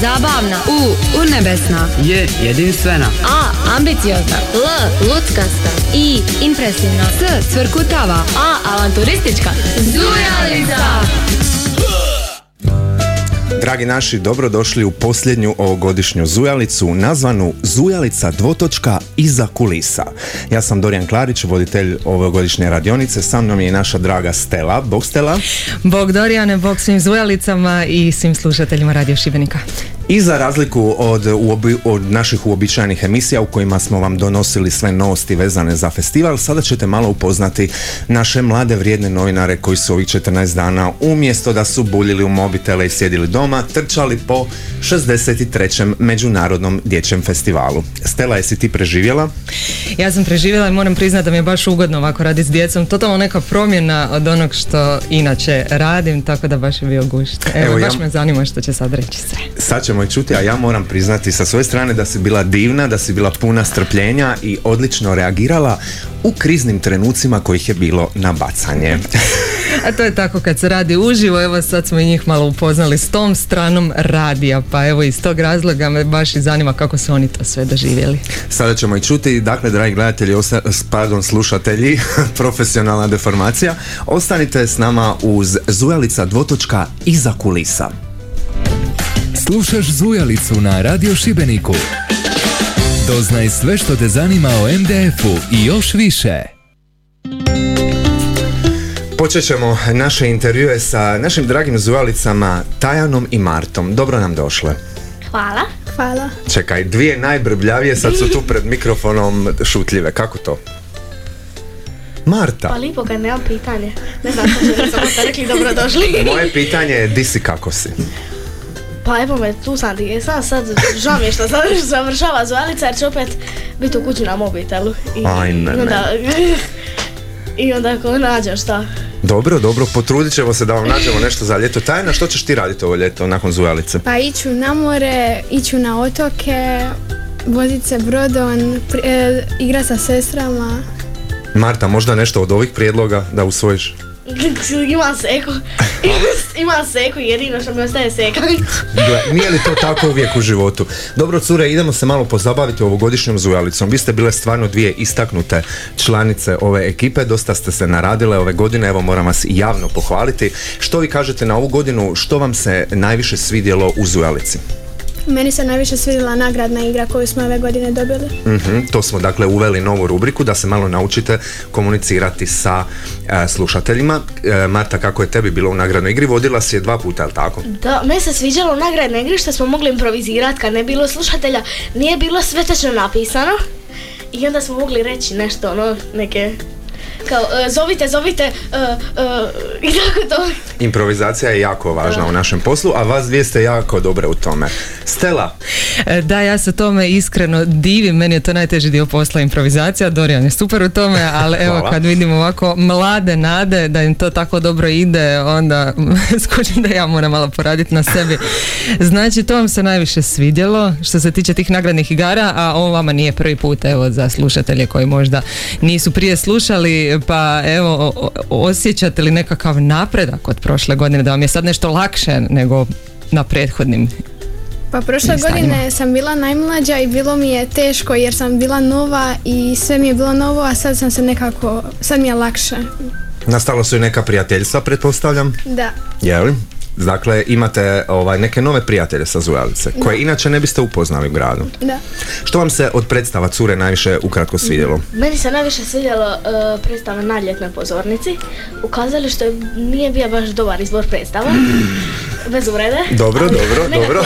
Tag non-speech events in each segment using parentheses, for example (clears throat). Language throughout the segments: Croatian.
Zabavna. U. Urnebesna. J. Jedinstvena. A. Ambiciozna. L. Luckasta. I. Impresivna. C. Cvrkutava. A. Avanturistička. Zujalica! Dragi naši, dobrodošli u posljednju ovogodišnju zujalicu, nazvanu Zujalica dvotočka iza kulisa. Ja sam Dorijan Klarić, voditelj ovogodišnje radionice, sa mnom je i naša draga Stela. Bog Stela. Bog Dorijane, bog svim zujalicama i svim slušateljima Radio Šibenika. I za razliku od, uobi, od naših uobičajenih emisija u kojima smo vam donosili sve novosti vezane za festival, sada ćete malo upoznati naše mlade vrijedne novinare koji su ovih 14 dana umjesto da su buljili u mobitele i sjedili doma, trčali po 63. Međunarodnom dječjem festivalu. Stela, jesi ti preživjela? Ja sam preživjela i moram priznati da mi je baš ugodno ovako raditi s djecom. Totalno neka promjena od onog što inače radim, tako da baš je bio gušt. Evo, Evo, baš ja- me zanima što će sad reći sve. Sad ćemo i čuti, a ja moram priznati sa svoje strane da si bila divna, da si bila puna strpljenja i odlično reagirala u kriznim trenucima kojih je bilo na bacanje. (laughs) A to je tako kad se radi uživo, evo sad smo i njih malo upoznali s tom stranom radija, pa evo iz tog razloga me baš i zanima kako su oni to sve doživjeli. Sada ćemo i čuti, dakle, dragi gledatelji, osta- pardon, slušatelji, (laughs) profesionalna deformacija, ostanite s nama uz Zujalica dvotočka iza kulisa. Slušaš Zujalicu na Radio Šibeniku. Doznaj sve što te zanima o MDF-u i još više. Počet ćemo naše intervjue sa našim dragim zujalicama Tajanom i Martom. Dobro nam došle. Hvala. Hvala. Čekaj, dvije najbrbljavije sad su tu pred mikrofonom šutljive. Kako to? Marta, Pa lipo kad nemam pitanje. Ne znam (laughs) što će rekli dobrodošli. moje pitanje je di si kako si? Pa evo me, tu sam ti jesam, sad žao mi je što sad (laughs) završava zvalica jer će opet biti u kući na mobitelu. I, Ajme i onda, (laughs) I onda ako nađem šta. Dobro, dobro, potrudit ćemo se da vam nađemo nešto za ljeto. Tajna, što ćeš ti raditi ovo ljeto nakon Zujalice? Pa iću na more, iću na otoke, vozit se brodom, pri- e, igrat sa sestrama. Marta, možda nešto od ovih prijedloga da usvojiš? Imam seku. (laughs) imam seku, jedino što mi ostaje seka. Gle, nije li to tako uvijek u životu? Dobro, cure, idemo se malo pozabaviti ovogodišnjom zujalicom. Vi ste bile stvarno dvije istaknute članice ove ekipe, dosta ste se naradile ove godine, evo moram vas javno pohvaliti. Što vi kažete na ovu godinu, što vam se najviše svidjelo u zujalici? Meni se najviše svidjela nagradna igra koju smo ove godine dobili. Mhm, to smo dakle uveli novu rubriku da se malo naučite komunicirati sa e, slušateljima. E, Marta, kako je tebi bilo u nagradnoj igri? Vodila si je dva puta, jel tako? Da, meni se sviđalo u nagradne igri što smo mogli improvizirati kad ne bilo slušatelja. Nije bilo sve točno napisano. I onda smo mogli reći nešto, ono, neke... Kao, e, zovite, zovite, e, e, i tako to. Improvizacija je jako važna u našem poslu, a vas dvije ste jako dobre u tome. Stella, E, Da, ja se tome iskreno divim, meni je to najteži dio posla improvizacija, Dorijan je super u tome, ali (laughs) evo kad vidim ovako mlade nade da im to tako dobro ide, onda (laughs) skučim da ja moram malo poraditi na sebi. Znači, to vam se najviše svidjelo što se tiče tih nagradnih igara, a ovo vama nije prvi put, evo, za slušatelje koji možda nisu prije slušali, pa evo, osjećate li nekakav napredak od prošle godine, da vam je sad nešto lakše nego na prethodnim Pa prošle godine sam bila najmlađa i bilo mi je teško jer sam bila nova i sve mi je bilo novo, a sad sam se nekako, sad mi je lakše. nastala su i neka prijateljstva, pretpostavljam. Da. Je li? Dakle, imate ovaj, neke nove prijatelje sa Zujalice, koje inače ne biste upoznali u gradu. Da. Što vam se od predstava cure najviše ukratko svidjelo? Meni se najviše svidjelo uh, predstava na ljetnoj pozornici. U kazalištu je- nije bio baš dobar izbor predstava. (laughs) Bez uvrede. Dobro, ali dobro, nekako dobro.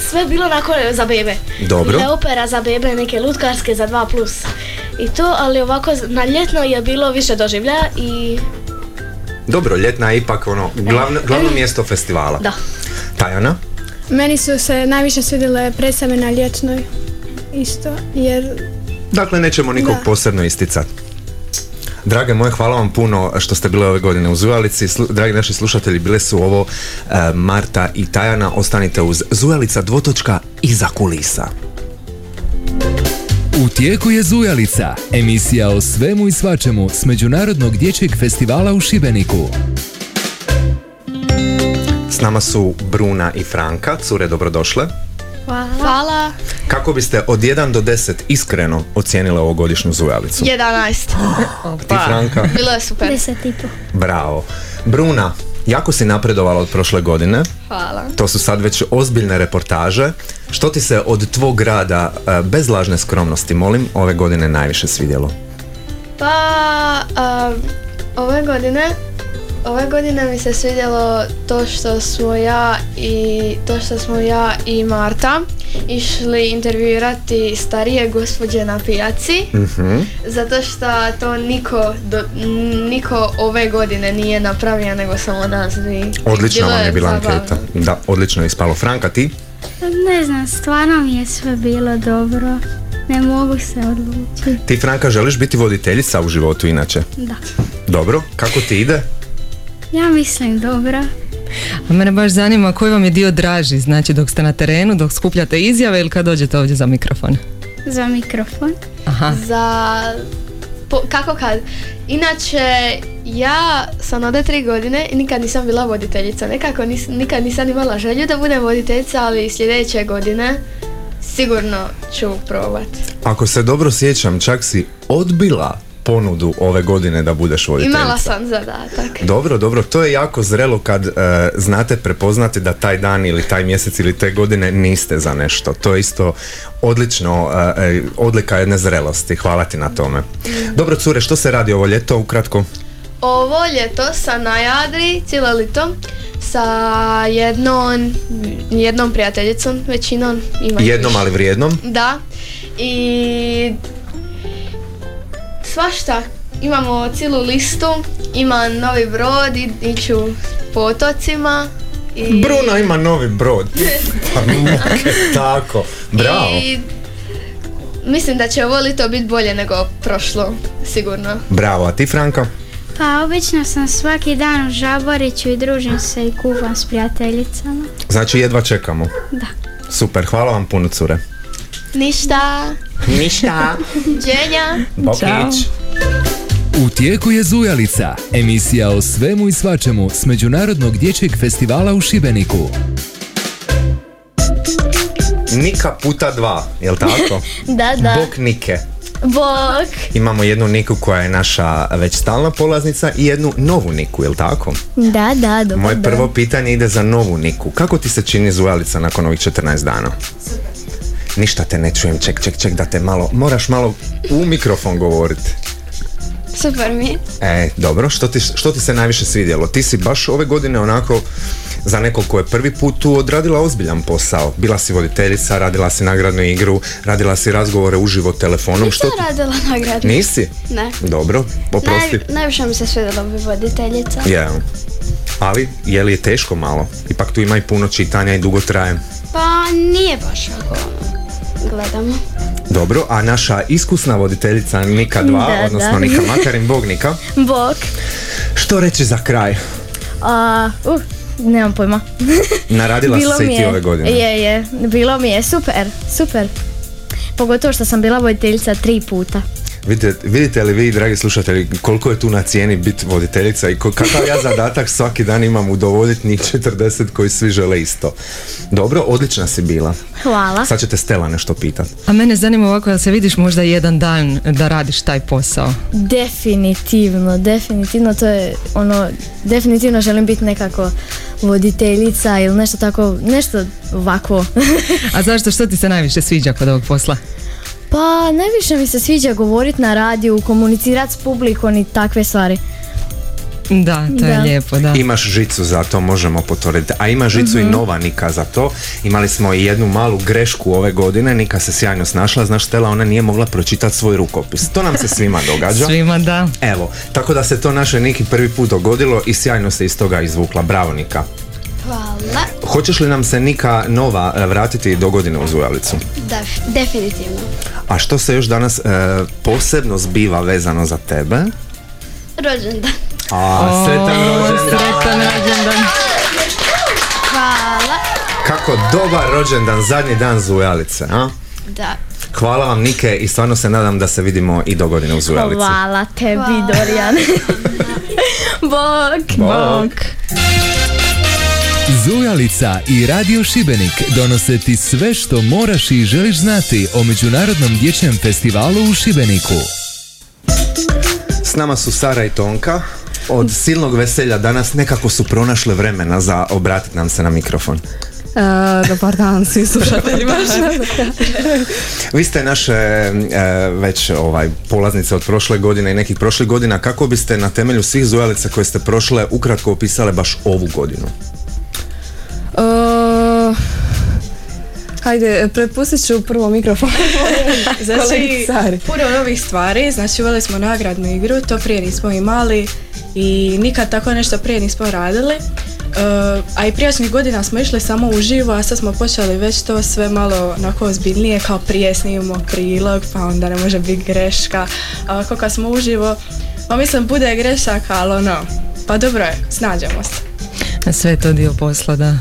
Sve je bilo onako za bebe. Dobro. Bile opera za bebe, neke lutkarske za 2+. Plus. I to, ali ovako na ljetno je bilo više doživljaja i Dobro, ljetna je ipak ono, glavno, glavno mjesto festivala. da. Tajana? Meni su se najviše svidjele predstave na ljetnoj isto, jer Dakle, nećemo nikog Da. posebno isticati. Drage moje, hvala vam puno što ste bile ove godine u Zujalici. Slu- dragi naši slušatelji, bile su ovo e, Marta i Tajana. Ostanite uz Zujalica dvotočka iza kulisa. U tijeku je Zujalica, emisija o svemu i svačemu s Međunarodnog dječjeg festivala u Šibeniku. S nama su Bruna i Franka. Cure, dobrodošle. Hvala. Hvala. Kako biste od 1 do 10 iskreno ocijenile ovogodišnju zujalicu? 11. (gasps) Ti Franka? Bilo je super. Deset i po. Bravo. Bruna, jako si napredovala od prošle godine. Hvala. To su sad već ozbiljne reportaže. Što ti se od tvog rada, e, bez lažne skromnosti, molim, ove godine najviše svidjelo? Pa, um, ove godine, ove godine mi se svidjelo to što smo ja i to što smo ja i Marta išli intervjuirati starije gospođe na pijaci Mhm. zato što to niko, do, niko ove godine nije napravio nego samo nas dvi. Odlična Bilo vam je bila zabavno. anketa. Da, odlično je ispalo. Franka, ti? Ne znam, stvarno mi je sve bilo dobro. Ne mogu se odlučiti. Ti, Franka, želiš biti voditeljica u životu inače? Da. Dobro, kako ti ide? Ja mislim dobro. A mene baš zanima koji vam je dio draži, znači dok ste na terenu, dok skupljate izjave ili kad dođete ovdje za mikrofon? Za mikrofon. Aha. za po- kako kad inače ja sam ovdje tri godine i nikad nisam bila voditeljica nekako nis- nikad nisam imala želju da budem voditeljica ali sljedeće godine sigurno ću probat Ako se dobro sjećam, čak si odbila ponudu ove godine da budeš voditeljica. imala sam zadatak Dobro, dobro, to je jako zrelo kad e, znate prepoznati da taj dan ili taj mjesec ili te godine niste za nešto. To je isto odlično, e, odlika jedne zrelosti. Hvala ti na tome. Dobro, cure, što se radi ovo ljeto, ukratko? ovo ljeto sam na Jadri cijelo lito sa jednom jednom prijateljicom većinom ima Jednom, više. ali vrijednom. Da. I svašta. Imamo cijelu listu, ima novi brod, i- iću po otocima. I, Bruno ima novi brod. Pa muke, tako. Bravo. I mislim da će ovo lito biti bolje nego prošlo, sigurno. Bravo, a ti Franka? Pa obično sam svaki dan u Žaboriću i družim se i kuvam s prijateljicama. Znači jedva čekamo. Da. Super, hvala vam puno cure. Ništa. Ništa. Đenja. Bokić. U tijeku je Zujalica, emisija o svemu i svačemu s Međunarodnog dječjeg festivala u Šibeniku. Nika puta dva, jel tako? (laughs) Da, da. Bok Nike. Bok. Imamo jednu Niku koja je naša već stalna polaznica i jednu novu Niku, jel tako? Da, da, dobro. Moje prvo pitanje ide za novu Niku. Kako ti se čini Zujalica nakon ovih 14 dana? Ništa te ne čujem, ček, ček, ček, da te malo, moraš malo u mikrofon govoriti. Super mi. E, dobro, što ti, što ti se najviše svidjelo? Ti si baš ove godine onako za nekog ko je prvi put tu odradila ozbiljan posao. Bila si voditeljica, radila si nagradnu igru, radila si razgovore uživo telefonom. Što ti- radila nagradu. Nisi? Ne. Dobro, oprosti. najviše mi se svidjelo bi voditeljica. Je. Ali, je li je teško malo? Ipak tu ima i puno čitanja i dugo traje. Pa nije baš ako gledamo. Dobro, a naša iskusna voditeljica Nika 2, Da, odnosno da. Nika Makarin, Bog Nika, (laughs) Bok. što reći za kraj? A, uh, nemam pojma. (laughs) Naradila si se i ti ove godine. Je, je. Bilo mi je super, super. Pogotovo što sam bila voditeljica tri puta. Vidite, vidite li vi, dragi slušatelji, koliko je tu na cijeni biti voditeljica i kakav ja zadatak svaki dan imam udovoljiti njih 40 koji svi žele isto. Dobro, odlična si bila. Hvala. Sad ćete Stela nešto pitat. A mene zanima ovako da se vidiš možda jedan dan da radiš taj posao. Definitivno, definitivno to je ono, definitivno želim biti nekako voditeljica ili nešto tako, nešto ovako. A zašto, što ti se najviše sviđa kod ovog posla? Pa najviše mi se sviđa govoriti na radiju, komunicirati s publikom i takve stvari. Da, to je Da. lijepo, da. Imaš žicu za to, možemo potvrditi. A ima žicu Mhm. i nova Nika za to. Imali smo i jednu malu grešku ove godine. Nika se sjajno snašla. Znaš, Stela, ona nije mogla pročitati svoj rukopis. To nam se svima (laughs) događa. Svima da. Evo, tako da se to našoj Niki prvi put dogodilo i sjajno se iz toga izvukla. Bravo, Nika. Hvala. Hoćeš li nam se Nika nova e, vratiti do godine u Zujalicu? Da, definitivno. A što se još danas e, posebno zbiva vezano za tebe? Rođendan. A, sretan rođendan! Sretan rođendan. Hvala. Kako dobar rođendan, zadnji dan Zujalice, a? Da. Hvala vam Nike i stvarno se nadam da se vidimo i do godine u Zujalici. Hvala tebi, Dorijan. (laughs) Bok. Bok. Zujalica i Radio Šibenik donose ti sve što moraš i želiš znati o Međunarodnom dječjem festivalu u Šibeniku. S nama su Sara i Tonka. Od silnog veselja danas nekako su pronašle vremena za obratiti nam se na mikrofon. E, dobar dan svi slušatelji (laughs) (laughs) Vi ste naše e, već ovaj polaznice od prošle godine i nekih prošlih godina. Kako biste na temelju svih zujalica koje ste prošle ukratko opisale baš ovu godinu? Hajde, prepustit ću prvo mikrofon. (laughs) Znači, puno novih stvari, znači uveli smo nagradnu igru, to prije nismo imali i nikad tako nešto prije nismo radili. Uh, a i prijašnjih godina smo išli samo uživo, a sad smo počeli već to sve malo onako ozbiljnije, kao prije snimimo prilog, pa onda ne može biti greška. A ovako kad smo uživo, pa mislim bude grešaka, ali ono, pa dobro je, snađemo se. Sve je to dio posla, da.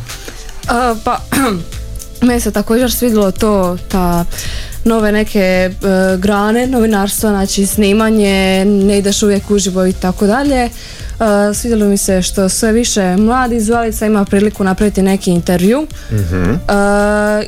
pa, (clears throat) meni se također svidjelo to, ta nove neke e, grane novinarstva, znači snimanje, ne ideš uvijek uživo i tako dalje. Uh, svidjelo mi se što sve više mladi zvalica ima priliku napraviti neki intervju mhm.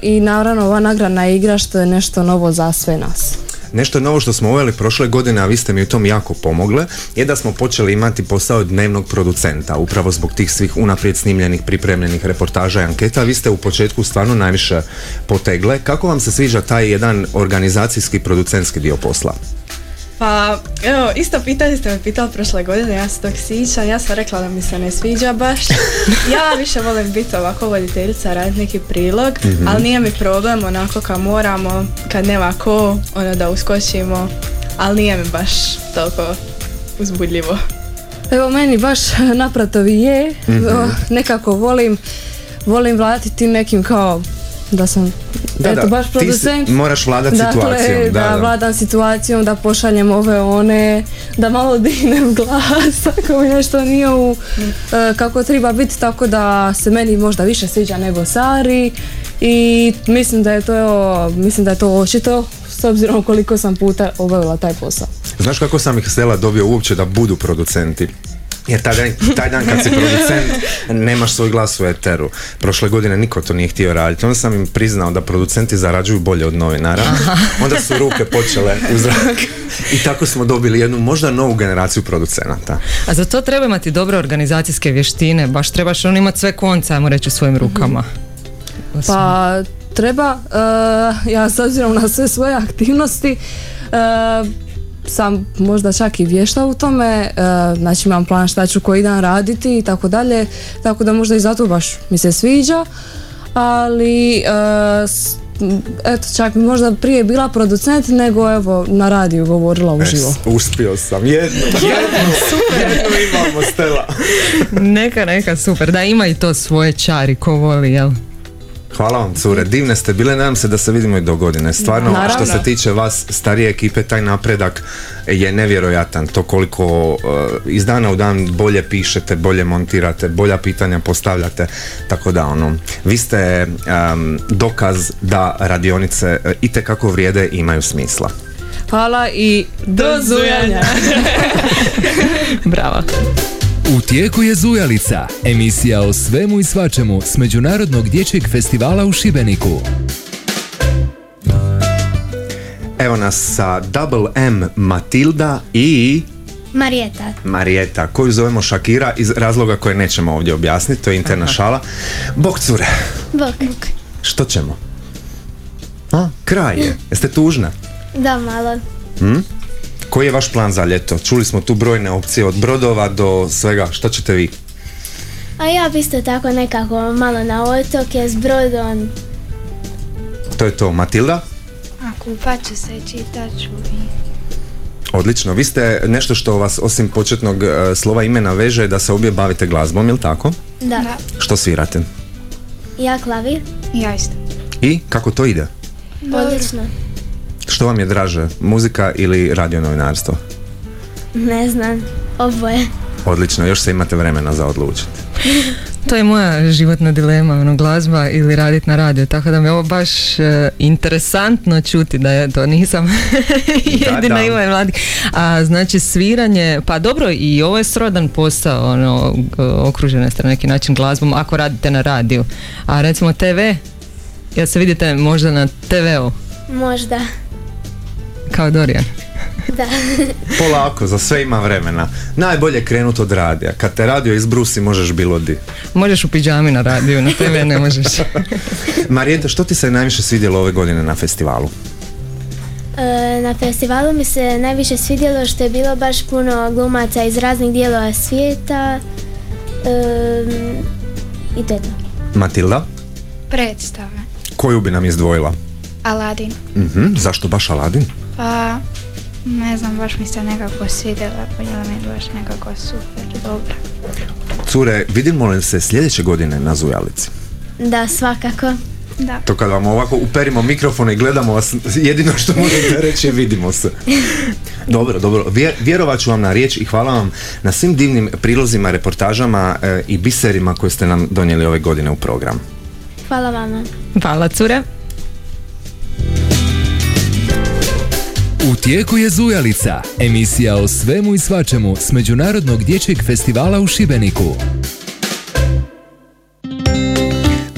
i naravno ova nagradna igra što je nešto novo za sve nas. Nešto novo što smo uveli prošle godine, a vi ste mi u tom jako pomogle, je da smo počeli imati posao dnevnog producenta, upravo zbog tih svih unaprijed snimljenih, pripremljenih reportaža i anketa. Vi ste u početku stvarno najviše potegle. Kako vam se sviđa taj jedan organizacijski producentski dio posla? Pa, evo, isto pitanje ste me pitali prošle godine, ja se tog sjećam, ja sam rekla da mi se ne sviđa baš. (laughs) Ja više volim biti ovako voditeljica, raditi neki prilog, mhm. ali nije mi problem onako kad moramo, kad nema ko, ono da uskočimo, ali nije mi baš toliko uzbudljivo. Evo, meni baš napratovi je, mhm. nekako volim, volim vladati nekim kao da sam da, eto, baš producent. moraš vladati dakle, situacijom. Da, da, vladam situacijom, da pošaljem ove one, da malo (laughs) dignem glas ako mi nešto nije u e, kako treba biti, tako da se meni možda više sviđa nego Sari i mislim da je to, mislim da je to očito s obzirom koliko sam puta obavila taj posao. Znaš kako sam ih sela dobio uopće da budu producenti? Jer taj dan, taj dan kad si (laughs) producent nemaš svoj glas u eteru. Prošle godine niko to nije htio raditi. Onda sam im priznao da producenti zarađuju bolje od novinara. Onda su ruke počele u zrak. (laughs) I tako smo dobili jednu možda novu generaciju producenata. A za to treba imati dobre organizacijske vještine. Baš trebaš on imati sve konce, ajmo reći, u svojim rukama. Pa treba, uh, ja s obzirom na sve svoje aktivnosti, uh, sam možda čak i vješta u tome, e, znači imam plan šta ću koji dan raditi i tako dalje, tako da možda i zato baš mi se sviđa, ali e, eto čak možda prije bila producent nego evo na radiju govorila uživo. Es, uspio sam, jedno, (laughs) jedno, super, jedno imamo Stela. neka, neka, super, da ima i to svoje čari ko voli, jel? Hvala vam cure, divne ste bile, nadam se da se vidimo i do godine. Stvarno, što se tiče vas, starije ekipe, taj napredak je nevjerojatan. To koliko uh, iz dana u dan bolje pišete, bolje montirate, bolja pitanja postavljate. Tako da, ono, vi ste um, dokaz da radionice uh, itekako vrijede i imaju smisla. Hvala i do zujanja. (laughs) Bravo. U tijeku je Zujalica, emisija o svemu i svačemu s Međunarodnog dječjeg festivala u Šibeniku. Evo nas sa Double M Matilda i... Marijeta. Marijeta, koju zovemo Šakira iz razloga koje nećemo ovdje objasniti, to je interna šala. Bok cure. Bok. Što ćemo? A, kraj je. Jeste tužne? Da, malo. Hm? Koji je vaš plan za ljeto? Čuli smo tu brojne opcije od brodova do svega. Šta ćete vi? A ja bi isto tako nekako malo na otoke s brodom. To je to. Matilda? A kupat ću se, čitat ću Odlično. Vi ste nešto što vas osim početnog e, slova imena veže da se obje bavite glazbom, jel tako? Da. Što svirate? Ja klavir. Ja isto. I kako to ide? Odlično. Što vam je draže, muzika ili radio novinarstvo? Ne znam, oboje. Odlično, još se imate vremena za odlučiti. To je moja životna dilema, ono, glazba ili raditi na radio, tako da mi je ovo baš e, interesantno čuti da je to nisam (laughs) jedina ima je mladi. A znači sviranje, pa dobro i ovo je srodan posao, ono, okružene ste na neki način glazbom ako radite na radiju. A recimo TV, ja se vidite možda na TV-u? Možda. Kao Dorijan. Da. (laughs) Polako, za sve ima vremena. Najbolje krenut od radija. Kad te radio izbrusi, možeš bilo di. Možeš u piđami na radiju, na TV ne možeš. (laughs) Marijeta, što ti se najviše svidjelo ove godine na festivalu? E, na festivalu mi se najviše svidjelo što je bilo baš puno glumaca iz raznih dijelova svijeta. I to je to. Matilda? Predstave. Koju bi nam izdvojila? Aladin. Mhm, zašto baš Aladin? Pa, ne znam, baš mi se nekako svidjela, bila mi baš nekako super, dobra. Cure, vidimo li se sljedeće godine na Zujalici? Da, svakako. Da. To kad vam ovako uperimo mikrofon i gledamo vas, jedino što možete reći je vidimo se. Dobro, dobro. vjerovat ću vam na riječ i hvala vam na svim divnim prilozima, reportažama e, i biserima koje ste nam donijeli ove godine u program. Hvala vama. Hvala, cure. U tijeku je Zujalica, emisija o svemu i svačemu s Međunarodnog dječjeg festivala u Šibeniku.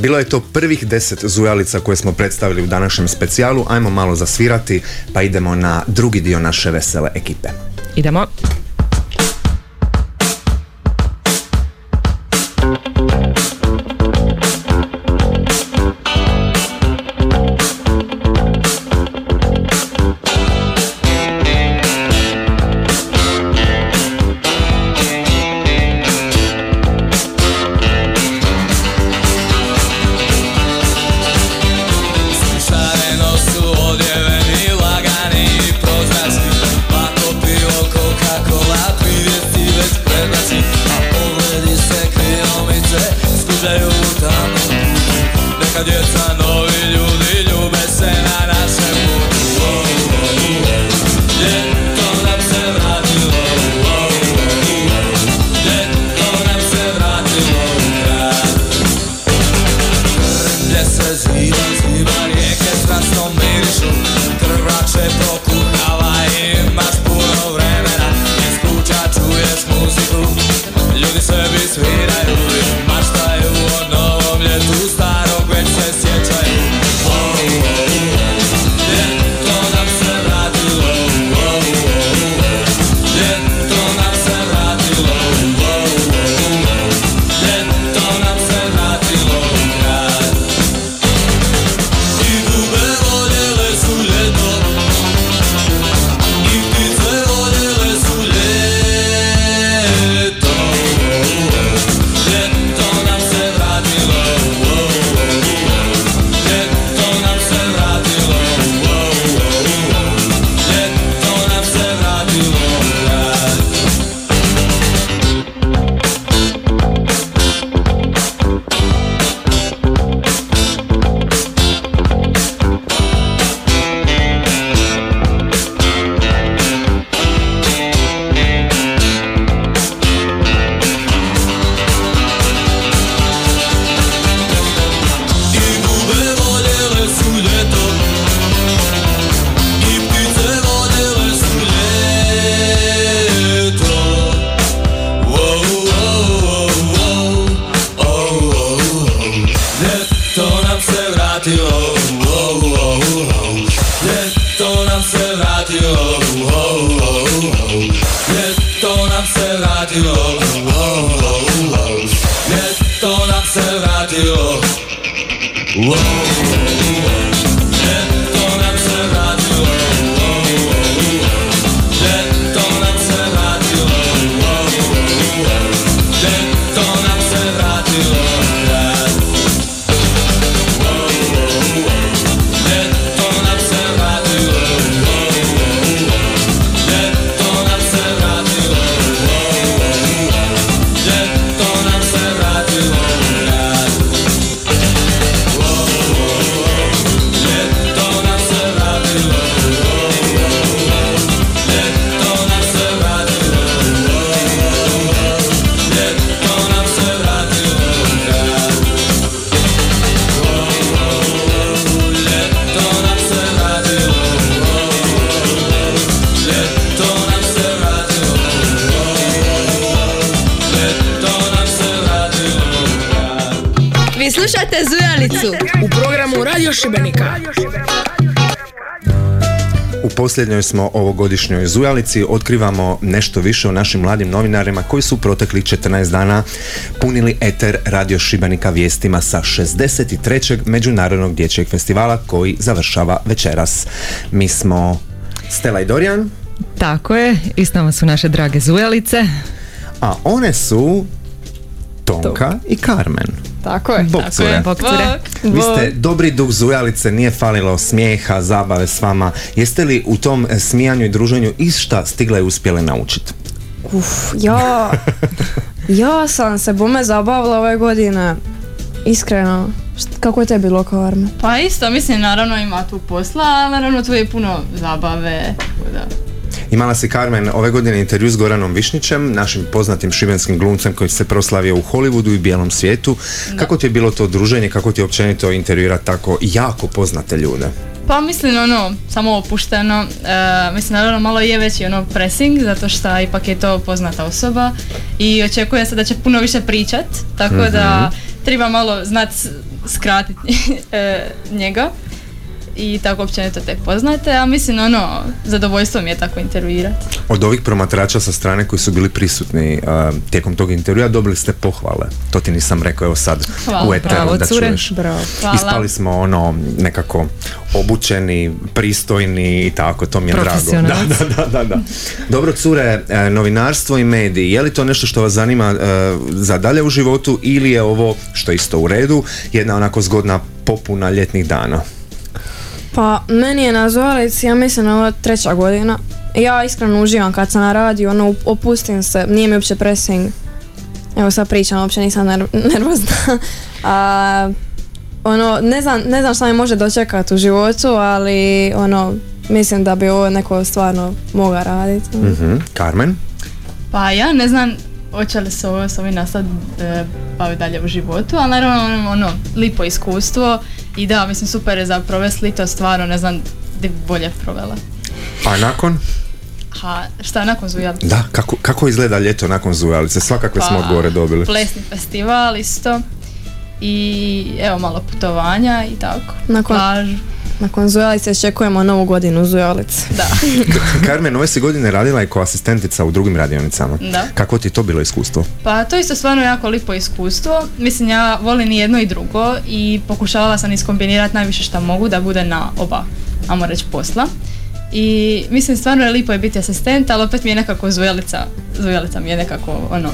Bilo je to prvih deset zujalica koje smo predstavili u današnjem specijalu. Ajmo malo zasvirati pa idemo na drugi dio naše vesele ekipe. Idemo. Radio. Posljednjoj smo ovogodišnjoj Zujalici otkrivamo nešto više o našim mladim novinarima koji su proteklih 14 dana punili eter Radio Šibenika vijestima sa 63. Međunarodnog dječjeg festivala koji završava večeras. Mi smo Stela i Dorijan. Tako je, i s nama su naše drage Zujalice. A one su Tonka i Carmen. Tako je. Bog cure. Bog cure. Vi ste dobri duh zujalice, nije falilo smijeha, zabave s vama. Jeste li u tom smijanju i druženju išta stigle i uspjele naučiti? Uf, ja, (laughs) ja sam se bome zabavila ove godine. Iskreno. Kako je te bilo, Karme? Pa isto, mislim, naravno ima tu posla, ali naravno tu je puno zabave. tako Da. Imala si Carmen ove godine intervju s Goranom Višnićem, našim poznatim šibenskim glumcem koji se proslavio u Hollywoodu i bijelom svijetu. Kako ti je bilo to druženje, kako ti je općenito intervjuirati tako jako poznate ljude? Pa mislim ono, samo opušteno, e, mislim naravno malo je veći ono pressing, zato što ipak je to poznata osoba. I očekuje se da će puno više pričat, tako da treba malo znat s- skratiti (laughs) e, njega i tako općenito te poznate, a mislim ono, zadovoljstvo mi je tako intervjuirati. Od ovih promatrača sa strane koji su bili prisutni uh, tijekom tog intervjua dobili ste pohvale. To ti nisam rekao, evo sad Hvala. u eteru Bravo, da cure. čuješ. Bravo. Hvala. Ispali smo ono nekako obučeni, pristojni i tako, to mi je drago. Da, (laughs) da, da, da, da. Dobro, cure, e, novinarstvo i mediji, je li to nešto što vas zanima e, za dalje u životu ili je ovo, što je isto u redu, jedna onako zgodna popuna ljetnih dana? Pa, meni je na ja mislim, ovo treća godina. Ja iskreno uživam kad sam na radiju, ono, opustim se, nije mi uopće pressing. Evo sad pričam, uopće nisam ner- (laughs) nervozna. A, ono, ne znam, ne znam šta mi može dočekati u životu, ali ono, mislim da bi ovo neko stvarno moga raditi. Mhm. Carmen? Pa ja ne znam hoće li se ovo s ovim nastaviti e, baviti dalje u životu, ali naravno ono, ono, lipo iskustvo i da, mislim super je za provesti lito, stvarno ne znam gdje bi bolje provela. A nakon? Ha, šta nakon Zujalice? Da, kako, kako izgleda ljeto nakon Zujalice? Svakakve smo Pa, odgovore dobili. Plesni festival isto i evo malo putovanja i tako. Nakon- Plažu, Nakon Zujalice očekujemo novu godinu u Zujalici. da. (laughs) Carmen, ove si godine radila i kao asistentica u drugim radionicama. Da. Kako ti je to bilo iskustvo? Pa to je isto stvarno jako lipo iskustvo. Mislim ja volim i jedno i drugo i pokušavala sam iskombinirati najviše što mogu da bude na oba, ajmo reći, posla. I mislim stvarno je lipo je biti asistent, ali opet mi je nekako Zujalica, Zujalica mi je nekako ono,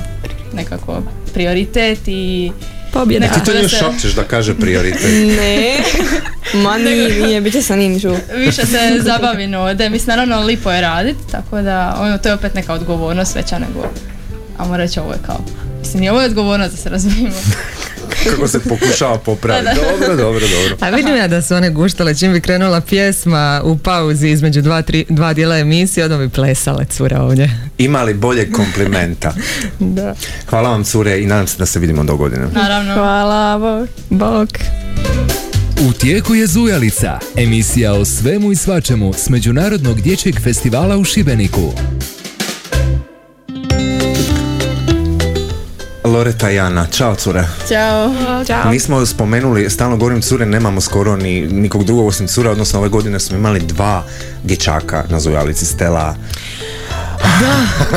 nekako prioritet i Pobjeda. Ti to da još šapćeš da kaže prioritet. (laughs) Ne, ma (laughs) nije, nije, bit će sa njim žu. više se zabavim ovdje. Mislim, naravno lipo je radit, tako da ono, to je opet neka odgovornost veća nego, ajmo reći, ovo je kao, mislim, i ovo je odgovornost da se razumijemo. (laughs) Kako se pokušava popraviti. Dobro, dobro, dobro. A vidim ja da su one guštale čim bi krenula pjesma u pauzi između dva, tri, dva dijela emisije, odmah bi plesale cure ovdje. Ima li boljeg komplimenta? (laughs) Da. Hvala vam cure i nadam se da se vidimo do godine. Naravno. Hvala, bog. Bok. U tijeku je Zujalica, emisija o svemu i svačemu s Međunarodnog dječjeg festivala u Šibeniku. Loreta i Ana, čao cure. Ćao. Ćao. Nismo spomenuli, stalno govorim cure, nemamo skoro ni nikog drugog osim cura, odnosno ove godine smo imali dva dječaka na Zujalici, Stela.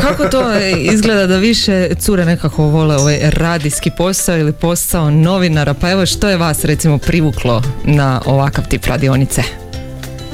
Kako to izgleda da više cure nekako vole ovaj radijski posao ili posao novinara? Pa evo što je vas recimo privuklo na ovakav tip radionice?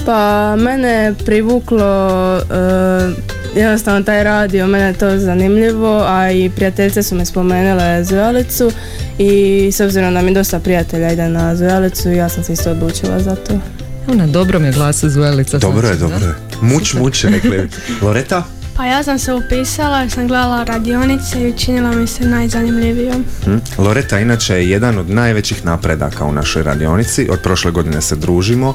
Pa mene je privuklo uh, jednostavno taj radio, mene je to zanimljivo, a i prijateljice su me spomenule Zujalicu i s obzirom da mi dosta prijatelja ide na Zujalicu, ja sam se isto odlučila za to. Na dobrom je glasu Zujelica. Dobro je, znači, dobro je. Muć, muć, rekli. (laughs) Loreta? Pa ja sam se upisala jer sam gledala radionice i učinila mi se najzanimljivijom. Hm? Loreta inače je jedan od najvećih napredaka u našoj radionici. Od prošle godine se družimo.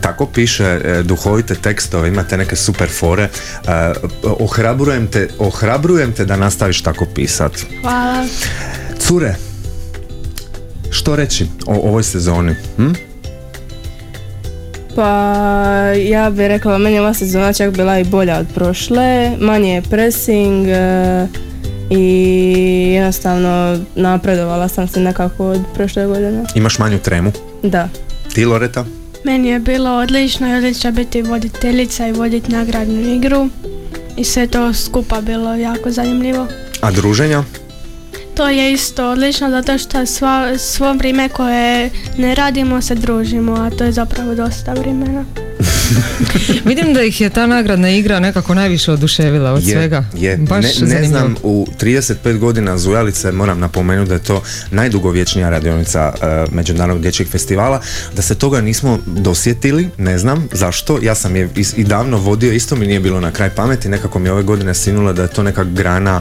Tako piše e, duhovite tekstove, imate neke super fore. E, ohrabrujem, te, ohrabrujem te da nastaviš tako pisat. Hvala. Cure, što reći o ovoj sezoni? Hm? Pa ja bih rekla, meni je ova sezona čak bila i bolja od prošle, manje je pressing, e, i jednostavno napredovala sam se nekako od prošle godine. Imaš manju tremu? Da. Ti Loreta? Meni je bilo odlično i odlično biti voditeljica i voditi nagradnu igru i sve to skupa bilo jako zanimljivo. A druženja? To je isto odlično zato što sva, svo vrijeme koje ne radimo se družimo, a to je zapravo dosta vremena. (laughs) Vidim da ih je ta nagradna igra nekako najviše oduševila od je, svega. Je. Baš ne, ne znam, u 35 godina Zujalice moram napomenuti da je to najdugovječnija radionica uh, Međunarodnog dječjeg festivala, da se toga nismo dosjetili, ne znam zašto, ja sam je is- i davno vodio, isto mi nije bilo na kraj pameti, nekako mi je ove godine sinulo da je to neka grana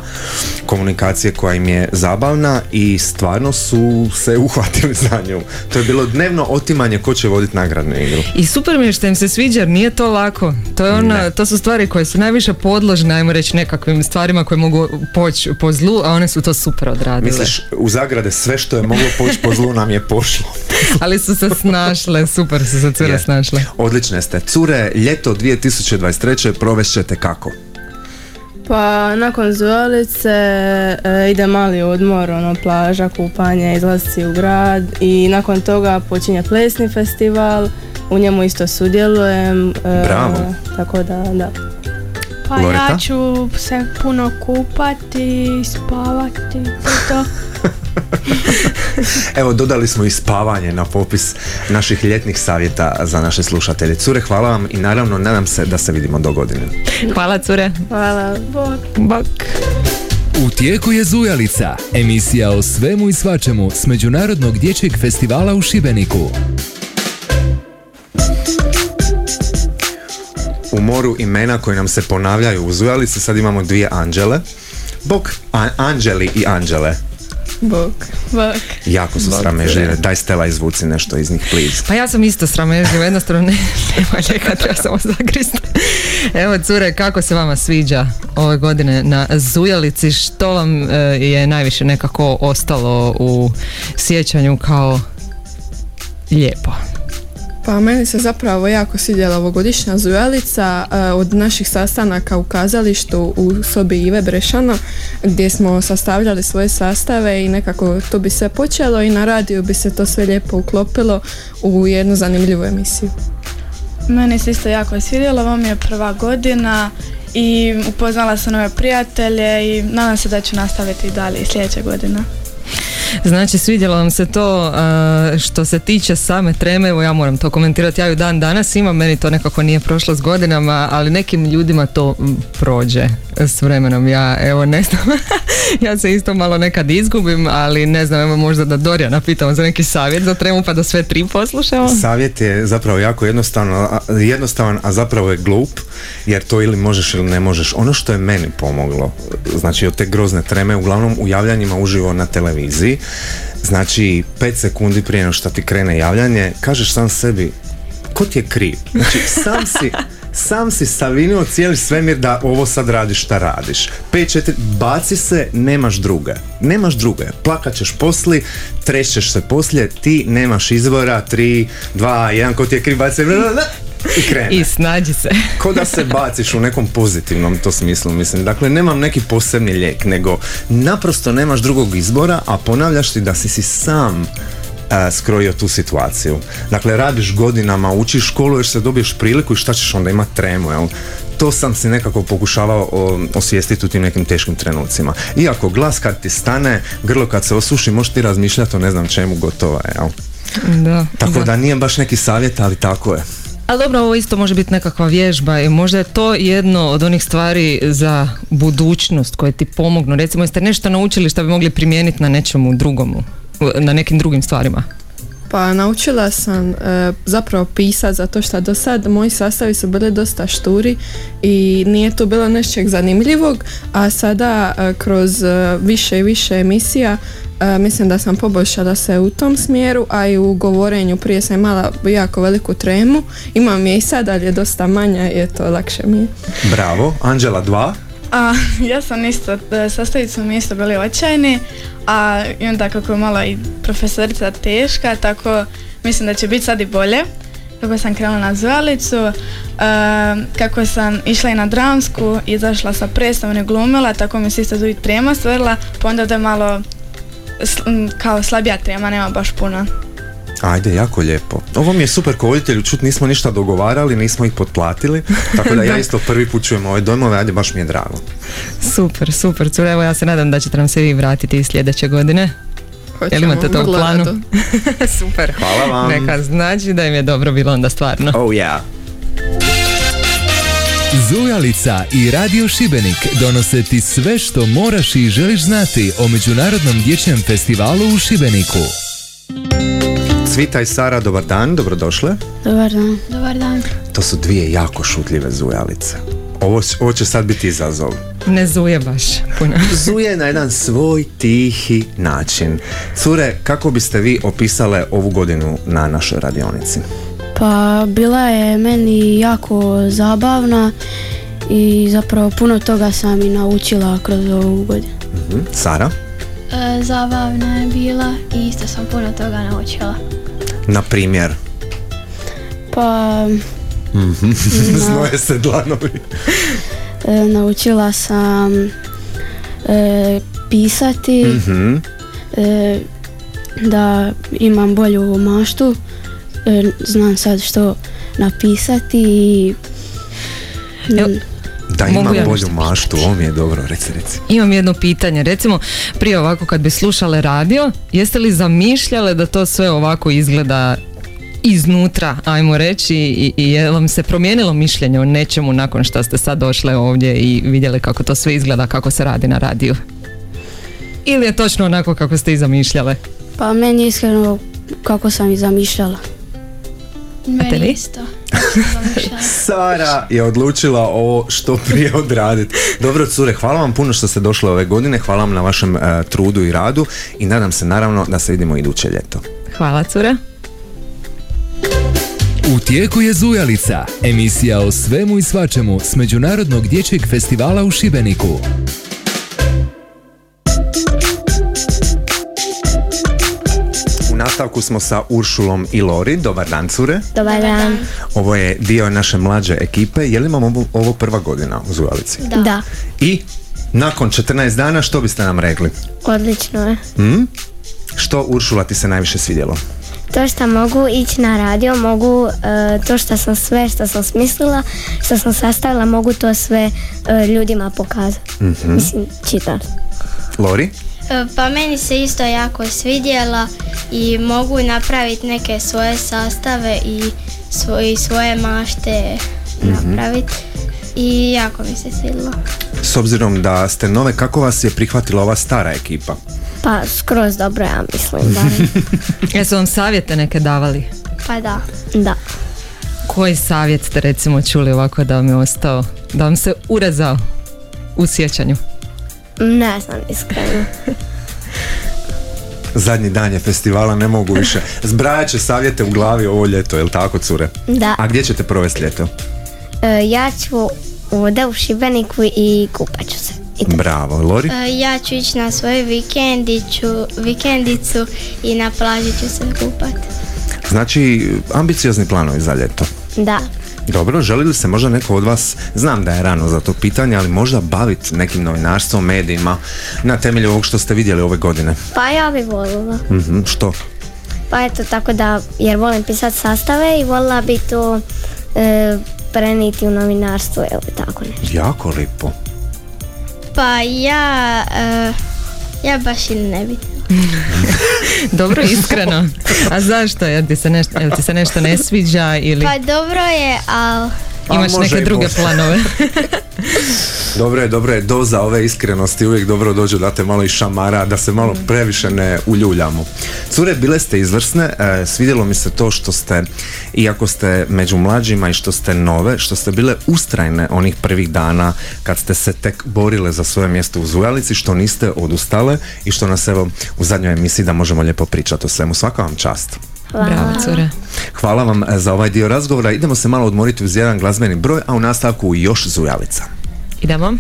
komunikacije koja im je zabavna i stvarno su se (laughs) uhvatili za nju. To je bilo dnevno otimanje ko će voditi nagradnu igru. I super mi je što im se sviđa jer nije to lako. To, je ona, to su stvari koje su najviše podložne, ajmo reći, nekakvim stvarima koje mogu poći po zlu, a one su to super odradile. Misliš, u zagrade sve što je moglo poći po zlu nam je pošlo. (laughs) Ali su se snašle, super su se cure Je. snašle. Odlične ste. Cure, ljeto 2023. provešćete kako? Pa nakon Zujalice e, ide mali odmor, ono plaža, kupanje, izlasci u grad i nakon toga počinje plesni festival, u njemu isto sudjelujem. e, Bravo. Tako da, da. Pa Loreta? ja ću se puno kupati, spavati, to je to. (laughs) Evo, dodali smo i spavanje na popis naših ljetnih savjeta za naše slušatelje. Cure, hvala vam i naravno nadam se da se vidimo do godine. Hvala cure. Hvala. Bog. Bok. U tijeku je Zujalica, emisija o svemu i svačemu s Međunarodnog dječjeg festivala u Šibeniku. U moru imena koji nam se ponavljaju u Zujalici sad imamo dvije anđele. Bog, a- anđeli i anđele. Bog. Bog. Jako su sramežljive. Daj Stela izvuci nešto iz njih, please. Pa ja sam isto sramežljiva, jednostavno ne, nema lijeka, treba samo zagrist. Evo cure, kako se vama sviđa ove godine na Zujalici, što vam e, je najviše nekako ostalo u sjećanju kao lijepo? Pa meni se zapravo jako svidjela ovogodišnja zujalica e, od naših sastanaka u kazalištu u sobi Ive Brešano gdje smo sastavljali svoje sastave i nekako to bi se počelo i na radiju bi se to sve lijepo uklopilo u jednu zanimljivu emisiju. Meni se isto jako svidjelo, ovo mi je prva godina i upoznala sam nove prijatelje i nadam se da ću nastaviti i dalje i sljedeće godine. Znači, svidjelo vam se to što se tiče same treme, evo ja moram to komentirati, ja ju dan danas imam, meni to nekako nije prošlo s godinama, ali nekim ljudima to prođe s vremenom, ja evo ne znam, (laughs) ja se isto malo nekad izgubim, ali ne znam, evo možda da Dorjana pitamo za neki savjet za tremu pa da sve tri poslušamo. Savjet je zapravo jako jednostavno, jednostavan, a zapravo je glup, jer to ili možeš ili ne možeš. Ono što je meni pomoglo, znači od te grozne treme, uglavnom u javljanjima uživo na televiziji, znači 5 sekundi prije nego što ti krene javljanje, kažeš sam sebi, ko ti je kriv? Znači sam si, sam si savinio cijeli svemir da ovo sad radiš šta radiš. 5, 4, baci se, nemaš druge. Nemaš druge. Plakat ćeš posli, trešćeš se poslije, ti nemaš izbora, 3, 2, 1, ko ti je kriv, baci se, i krene. I snađi se. (laughs) Ko da se baciš u nekom pozitivnom to smislu, mislim. Dakle, nemam neki posebni lijek, nego naprosto nemaš drugog izbora, a ponavljaš ti da si si sam a, skrojio tu situaciju. Dakle, radiš godinama, učiš školu, još se dobiješ priliku i šta ćeš onda imati tremu, jel? To sam si nekako pokušavao osvijestiti u tim nekim teškim trenucima. Iako glas kad ti stane, grlo kad se osuši, možeš ti razmišljati o ne znam čemu gotovo je, jel? Da, Tako da nije baš neki savjet, ali tako je. Ali dobro, ovo isto može biti nekakva vježba i možda je to jedno od onih stvari za budućnost koje ti pomognu. Recimo, jeste nešto naučili što bi mogli primijeniti na nečemu drugomu, na nekim drugim stvarima? Pa naučila sam e, zapravo pisat zato što do sad moji sastavi su bili dosta šturi i nije tu bilo nečeg zanimljivog, a sada e, kroz e, više i više emisija mislim da sam poboljšala se u tom smjeru, a i u govorenju prije sam imala jako veliku tremu, imam je i sad, ali je dosta manja i je to lakše mi je. Bravo, Anđela 2. A, ja sam isto, e, sastavi su mi isto bili očajni, a i onda kako je malo i profesorica teška, tako mislim da će biti sad i bolje. kako sam krenula na zvalicu, e, kako sam išla i na dramsku, izašla sa predstavom i glumila, tako mi se isto trema stvorila, pa onda da je malo kao slabija trema, nema baš puno. Ajde, jako lijepo. Ovo mi je super ko voditelju, čut nismo ništa dogovarali, nismo ih potplatili, tako da (laughs) ja isto prvi put čujem ove dojmove, ajde, baš mi je drago. Super, super, cure, evo ja se nadam da ćete nam se vi vratiti i sljedeće godine. Jel imate to u planu? (laughs) super. Hvala vam. Neka znači da im je dobro bilo onda stvarno. Oh yeah. Zujalica i Radio Šibenik donose ti sve što moraš i želiš znati o Međunarodnom dječjem festivalu u Šibeniku. Cvita i Sara, dobar dan, dobrodošle. Dobar dan. Dobar dan. To su dvije jako šutljive zujalice. Ovo, ovo će sad biti izazov. Ne zuje baš puno. (laughs) zuje na jedan svoj tihi način. Cure, kako biste vi opisale ovu godinu na našoj radionici? Pa bila je meni jako zabavna i zapravo puno toga sam i naučila kroz ovu godinu. Mhm. Sara? E, zabavna je bila i isto sam puno toga naučila. Na primjer? Pa... Mhm. (laughs) Znoje se dlanovi. E, naučila sam e, pisati, Mhm. e, da imam bolju maštu, znam sad što napisati i Evo, Da Mogu imam ja bolju maštu, ovo mi je dobro, reci, reci. Imam jedno pitanje, recimo prije ovako kad bi slušale radio, jeste li zamišljale da to sve ovako izgleda iznutra, ajmo reći, i, i je vam se promijenilo mišljenje o nečemu nakon što ste sad došle ovdje i vidjeli kako to sve izgleda, kako se radi na radiju? Ili je točno onako kako ste i zamišljale? pa meni je iskreno kako sam i zamišljala. Meni isto. (laughs) Sara je odlučila ovo što prije odraditi. Dobro, cure, hvala vam puno što ste došle ove godine, hvala vam na vašem e, trudu i radu i nadam se naravno da se vidimo iduće ljeto. Hvala, cure. U tijeku je Zujalica, emisija o svemu i svačemu s Međunarodnog dječjeg festivala u Šibeniku. Nastavku smo sa Uršulom i Lori. Dobar dan, cure. Dobar dan. Ovo je dio naše mlađe ekipe. Je li vam ovo, ovo prva godina u Zujalici? Da. I nakon 14 dana što biste nam rekli? Odlično je. Hm? Što Uršula ti se najviše svidjelo? To što mogu ići na radio, mogu e, to što sam sve što sam smislila, što sam sastavila, mogu to sve e, ljudima pokazati. Mhm. Mislim, čitati. Lori? E, Pa meni se isto jako svidjela i mogu napraviti neke svoje sastave i svoje, svoje mašte napraviti i jako mi se svidjelo. S obzirom da ste nove, kako vas je prihvatila ova stara ekipa? Pa skroz dobro, ja mislim. barem. (laughs) Jesu vam savjete neke davali? Pa da. da. Koji savjet ste recimo čuli ovako da vam je ostao, da vam se urezao u sjećanju? Ne znam iskreno. (laughs) Zadnji dan je festivala, ne mogu više. Zbrajat će savjete u glavi ovo ljeto, jel tako, cure? Da. A gdje ćete provesti ljeto? E, ja ću ovdje u Šibeniku i kupat ću se. I. Bravo, Lori? E, Ja ću ići na svoju vikendiću, vikendicu i na plaži ću se kupati. Znači, ambiciozni planovi za ljeto. Da. Dobro, želi li se možda neko od vas, znam da je rano za to pitanje, ali možda baviti nekim novinarstvom, medijima, na temelju ovog što ste vidjeli ove godine? Pa ja bi volila. Mhm, što? Pa eto tako da, jer volim pisati sastave i volila bi to e, preniti u novinarstvo ili tako nešto. Jako lipo. Pa ja, e, ja baš i ne bi. (laughs) Dobro, iskreno. A zašto? Jel ti se nešto, jel ti se nešto ne sviđa ili Pa dobro je, ali Pa imaš neke druge bolje. planove? (laughs) Dobro je, dobro je, doza ove iskrenosti uvijek dobro dođe da te malo i šamara, da se malo previše ne uljuljamo. Cure, bile ste izvrsne, e, svidjelo mi se to što ste, iako ste među mlađima i što ste nove, što ste bile ustrajne onih prvih dana kad ste se tek borile za svoje mjesto u Zujalici, što niste odustale i što nas evo u zadnjoj emisiji da možemo lijepo pričati o svemu. Svaka vam čast. Bravo, cure. Hvala vam e, za ovaj dio razgovora. Idemo se malo odmoriti uz jedan glazbeni broj, a u nastavku još Zujalica. Idemo.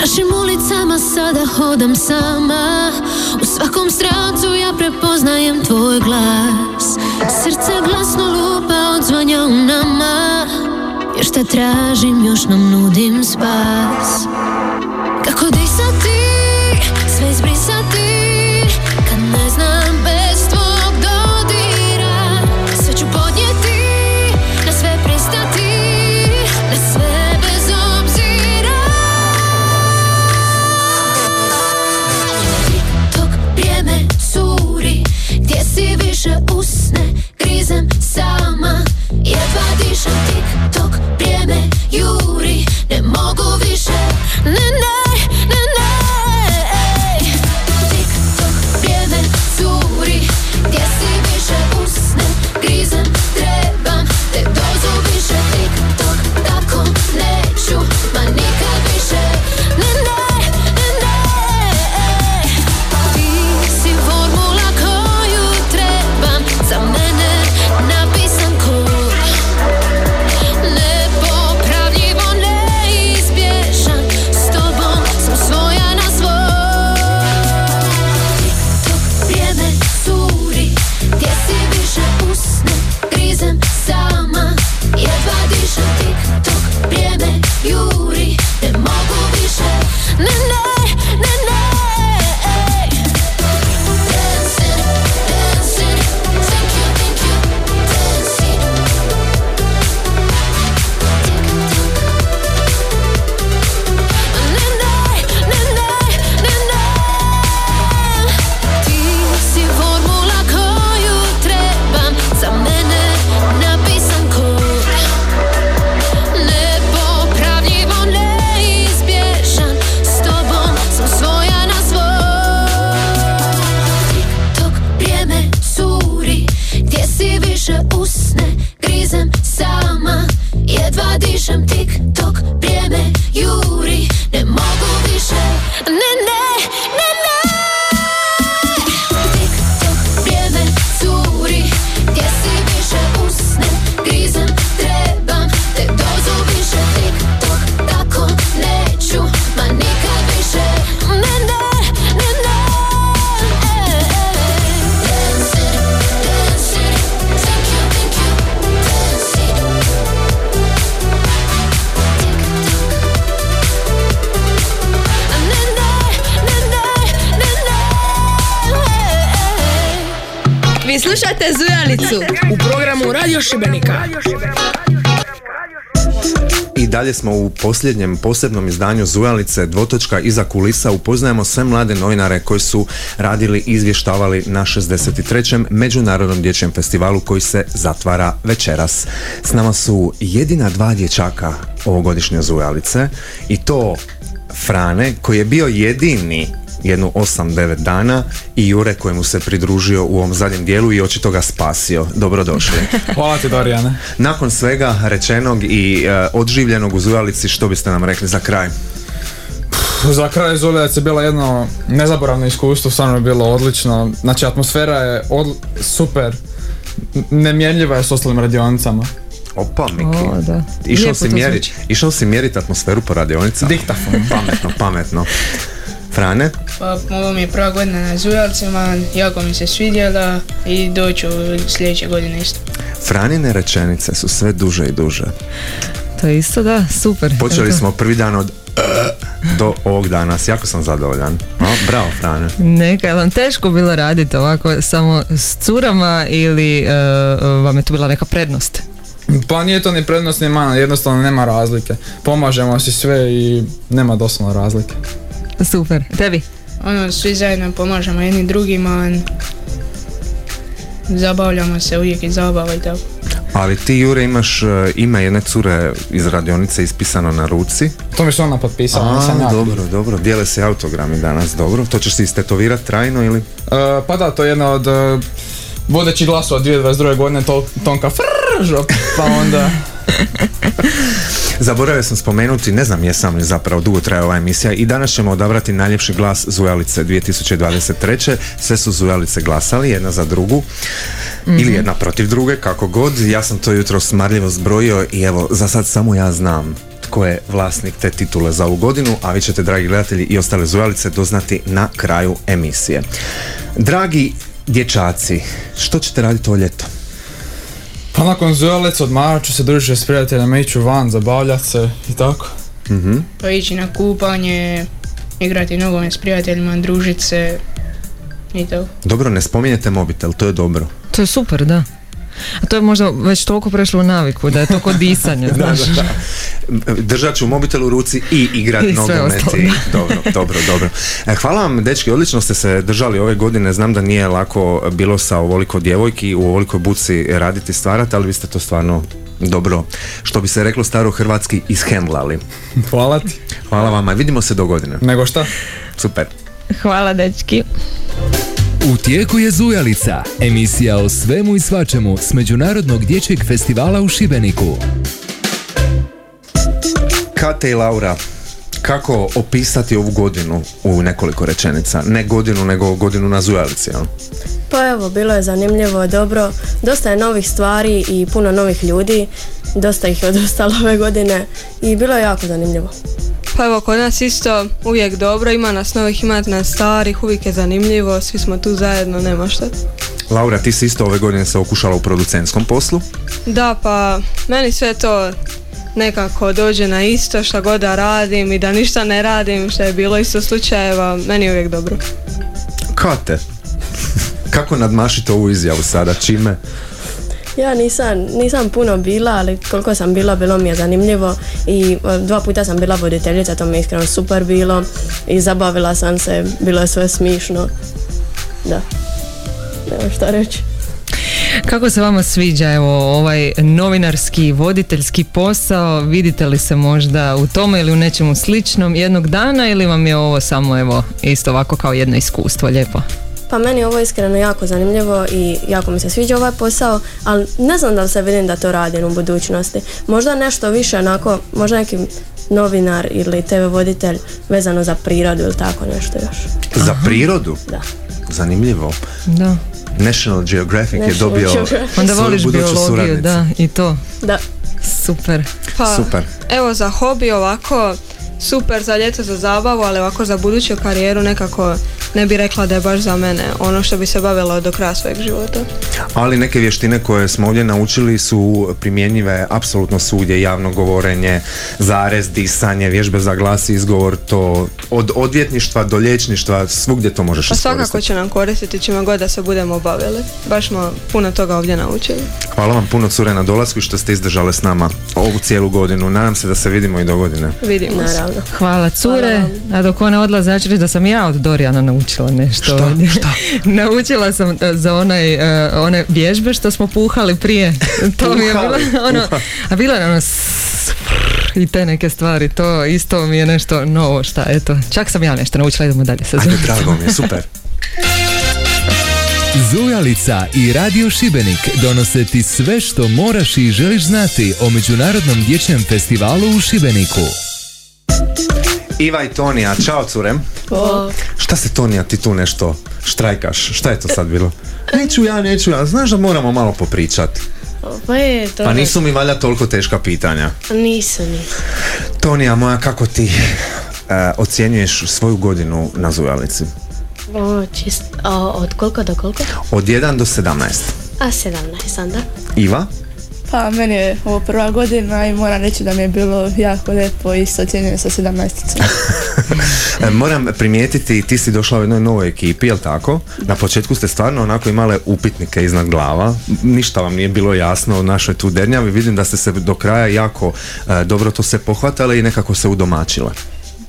Našim ulicama sada hodam sama U svakom strancu ja prepoznajem tvoj glas Srce glasno lupa odzvanja u nama Te tražim, još nam nudim spas. Kako Vi slušate Zujalicu u programu Radio Šibenika. I dalje smo u posljednjem posebnom izdanju Zujalice dvotočka iza kulisa upoznajemo sve mlade novinare koji su radili i izvještavali na 63. Međunarodnom dječjem festivalu koji se zatvara večeras. S nama su jedina dva dječaka ovogodišnje Zujalice i to Frane koji je bio jedini jednu 8-9 dana i Jure kojemu se pridružio u ovom zadnjem dijelu i očito ga spasio. Dobrodošli. (laughs) Hvala ti Dorijane. Nakon svega rečenog i e, odživljenog u Zujalici, što biste nam rekli za kraj? Za kraj Zulijac je bila jedno nezaboravno iskustvo, stvarno je bilo odlično. Znači atmosfera je odl- super, N- nemjerljiva je s ostalim radionicama. Opa, Miki. O, da. Išao si, to mjeri, zvuči. išao si mjeriti atmosferu po radionicama? Diktafon. Pametno, pametno. Frane? Pa ovo mi je prva godina na Zujalcima, jako mi se svidjela i doću sljedeće godine isto. Franine rečenice su sve duže i duže. To je isto da, super. Počeli smo prvi dan od e, do ovog danas. Jako sam zadovoljan. No, bravo, Frane. Neka, je vam teško bilo raditi ovako samo s curama ili e, vam je tu bila neka prednost? Pa nije to ni prednost ni mana, jednostavno nema razlike. Pomažemo si sve i nema doslovno razlike. Super. Tebi? Ono, svi zajedno pomažemo jedni drugima, zabavljamo se uvijek i zabava i tako. Ali ti, Jure, imaš e, ime jedne cure iz radionice ispisano na ruci. To mi se ona potpisala, nisam A, ja. dobro, dobro. Dijele se autogrami danas, dobro. To ćeš si istetovirati trajno ili? E, pa da, to je jedna od e, vodećih glasova 2022. godine, to, Tonka Fržo, pa onda... (laughs) (laughs) Zaboravio sam spomenuti, ne znam jesam li zapravo dugo traje ova emisija i danas ćemo odabrati najljepši glas Zujalice 2023. Sve su Zujalice glasali jedna za drugu ili jedna protiv druge, kako god. Ja sam to jutro smarljivo zbrojio i evo, za sad samo ja znam tko je vlasnik te titule za ovu godinu, a vi ćete, dragi gledatelji i ostale zujalice, doznati na kraju emisije. Dragi dječaci, što ćete raditi ovo ljeto? Pa nakon zujalica odmarat ću se družiti s prijateljima, iću van, zabavljat se i tako. Mhm. Pa ići na kupanje, igrati nogomet s prijateljima, družit se i to. Dobro, ne spominjete mobitel, to je dobro. To je super, da. A to je možda već toliko prešlo u naviku da je to kod disanja, (laughs) Da, znaš. da, da. Držat ću mobitel u ruci i igrat nogomet. (laughs) Dobro, dobro, dobro. E, Hvala vam, dečki, odlično ste se držali ove godine. Znam da nije lako bilo sa ovoliko djevojki, u ovolikoj buci raditi, stvarati, ali vi ste to stvarno dobro, što bi se reklo staro hrvatski, ishendlali. (laughs) Hvala ti. Hvala vama. Vidimo se do godine. Nego šta? Super. Hvala, dečki. U tijeku je Zujalica, emisija o svemu i svačemu s Međunarodnog dječjeg festivala u Šibeniku. Kate i Laura, kako opisati ovu godinu u nekoliko rečenica? Ne godinu, nego godinu na Zujalici, jel? Pa evo, bilo je zanimljivo, dobro. Dosta je novih stvari i puno novih ljudi. Dosta ih je (laughs) odostalo ove godine i bilo je jako zanimljivo. Pa evo, kod nas isto uvijek dobro, ima nas novih, ima nas starih, uvijek je zanimljivo, svi smo tu zajedno, nema šta. Laura, ti si isto ove godine se okušala u producentskom poslu. Da, pa meni sve to nekako dođe na isto šta god da radim i da ništa ne radim, što je bilo isto slučajeva, meni je uvijek dobro. Kate, (laughs) kako nadmašite ovu izjavu sada? Čime? Ja nisam, nisam puno bila, ali koliko sam bila, bilo mi je zanimljivo i e, dva puta sam bila voditeljica, to mi je iskreno super bilo i zabavila sam se, bilo je sve smišno. Da, nema šta reći. Kako se vama sviđa evo ovaj novinarski voditeljski posao? Vidite li se možda u tome ili u nečemu sličnom jednog dana ili vam je ovo samo evo isto ovako kao jedno iskustvo lijepo? Pa meni je ovo iskreno jako zanimljivo i jako mi se sviđa ovaj posao, ali ne znam da li se vidim da to radim u budućnosti. Možda nešto više onako, možda neki novinar ili TV voditelj vezano za prirodu ili tako nešto još. Za prirodu? Da. Zanimljivo. Da. National Geographic je National dobio Geographic. Onda voliš biologiju, suradnicu. da, i to. Da. Super. Pa, Super. Evo za hobi ovako, super za ljeto za zabavu, ali ovako za buduću karijeru nekako ne bi rekla da je baš za mene ono što bi se bavila do kraja svojeg života. Ali neke vještine koje smo ovdje naučili su primjenjive apsolutno svugdje, javno govorenje, zarez, disanje, vježbe za glas i izgovor, to od odvjetništva do liječništva, svugdje to možeš Pa svakako iskoristiti. će nam koristiti čime god da se budemo bavili. Baš smo puno toga ovdje naučili. Hvala vam puno cure na dolasku i što ste izdržale s nama ovu cijelu godinu. Nadam se da se vidimo i do godine. Vidimo se. Naravno. Hvala cure, a dok one odlaze, ja ću reći da sam ja od Dorijana naučila nešto ovdje. (laughs) naučila sam e, za onaj, e, one vježbe što smo puhali prije. (laughs) to mi je bilo, ono, a bilo je ono i te neke stvari, to isto mi je nešto novo šta, eto, čak sam ja nešto naučila, idemo dalje sa Ajde, drago mi je, super. (laughs) Zujalica i Radio Šibenik donose ti sve što moraš i želiš znati o Međunarodnom dječjem festivalu u Šibeniku. Iva i Tonija, čao cure. Šta se Tonija, ti tu nešto štrajkaš? Šta je to sad bilo? Neću ja, neću ja. Znaš da moramo malo popričati. Pa je, to Pa nisu mi valjda toliko teška pitanja. Nisu, nisu. Tonija moja, kako ti e, ocjenjuješ svoju godinu na Zujalici? O, čist, a, od koliko do koliko? Od 1 do 17. A 17 onda. Iva? Pa meni je ovo prva godina i moram reći da mi je bilo jako lijepo i ocjenjujem sa 17 (laughs) E, Moram primijetiti, ti si došla u jednoj novoj ekipi, jel tako? Na početku ste stvarno onako imale upitnike iznad glava. Ništa vam nije bilo jasno o našoj tu dernjavi. Vidim da ste se do kraja jako e, dobro to se pohvatale i nekako se udomačile.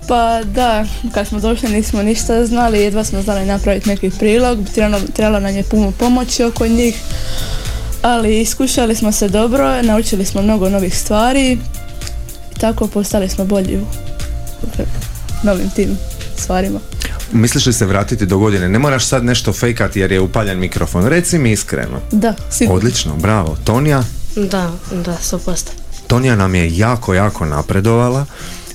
Pa da, kad smo došli nismo ništa znali, jedva smo znali napraviti neki prilog, trebalo, trebalo nam je puno pomoći oko njih, ali iskušali smo se dobro, naučili smo mnogo novih stvari i tako postali smo bolji u novim tim stvarima. Misliš li se vratiti do godine? Ne moraš sad nešto fejkati jer je upaljen mikrofon. Reci mi iskreno. Da, sigurno. Odlično, bravo. Tonija? Da, da, 100%. Tonija nam je jako, jako napredovala.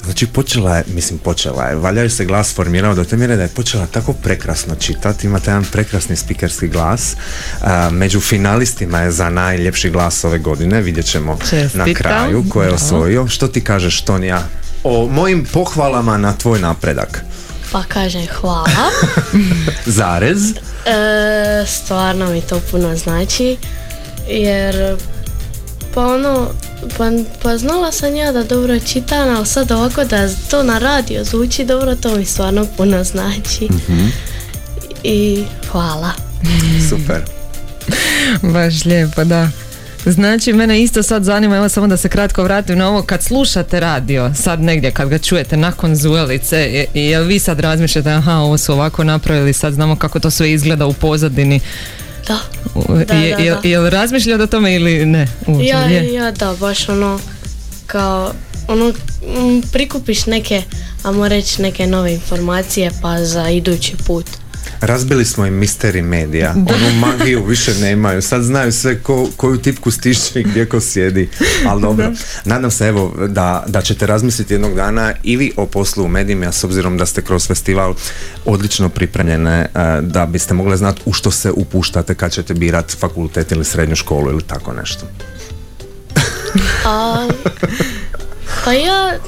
Znači počela je, mislim počela je, valjaju se glas formirao do te mjere da je počela tako prekrasno čitati, imate jedan prekrasni spikerski glas. A, među finalistima je za najljepši glas ove godine, vidjet ćemo na kraju ko je osvojio. Što ti kažeš Tonija o mojim pohvalama na tvoj napredak? Pa kažem hvala. (laughs) Zarez? E, stvarno mi to puno znači. Jer pa ono, pa, pa znala sam ja da dobro čitam, ali sad ovako da to na radio zvuči dobro, to mi stvarno puno znači. Mhm. I hvala. (laughs) Super. Baš lijepo, da. Znači, mene isto sad zanima, evo samo da se kratko vratim na ovo, kad slušate radio, sad negdje, kad ga čujete nakon Zuelice, je- jel vi sad razmišljate, aha, ovo su ovako napravili, sad znamo kako to sve izgleda u pozadini. Da. Da, je, da, da. jel razmišljate o tome ili ne? uopće? Ja, Je. ja da, baš ono, kao, ono, prikupiš neke, ajmo reći, neke nove informacije pa za idući put. Razbili smo im misteri medija, onu magiju više nemaju, sad znaju sve ko, koju tipku stišće i gdje ko sjedi, ali dobro. Nadam se evo da, da ćete razmisliti jednog dana i vi o poslu u medijima, s obzirom da ste kroz festival odlično pripremljene, eh, da biste mogli znati u što se upuštate kad ćete birati fakultet ili srednju školu ili tako nešto. A, pa ja,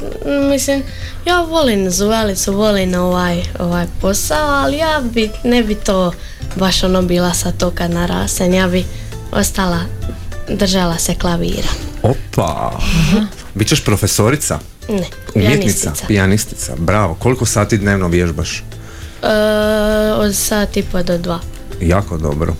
mislim, ja volim Zuvelicu, volim ovaj, ovaj posao, ali ja bi, ne bi to baš ono bila sa to kad narasem, ja bi ostala, držala se klavira. Opa! Bićeš profesorica? Ne, Umjetnica? pijanistica. Pijanistica, bravo. Koliko sati dnevno vježbaš? E, od sat i po do dva. Jako dobro.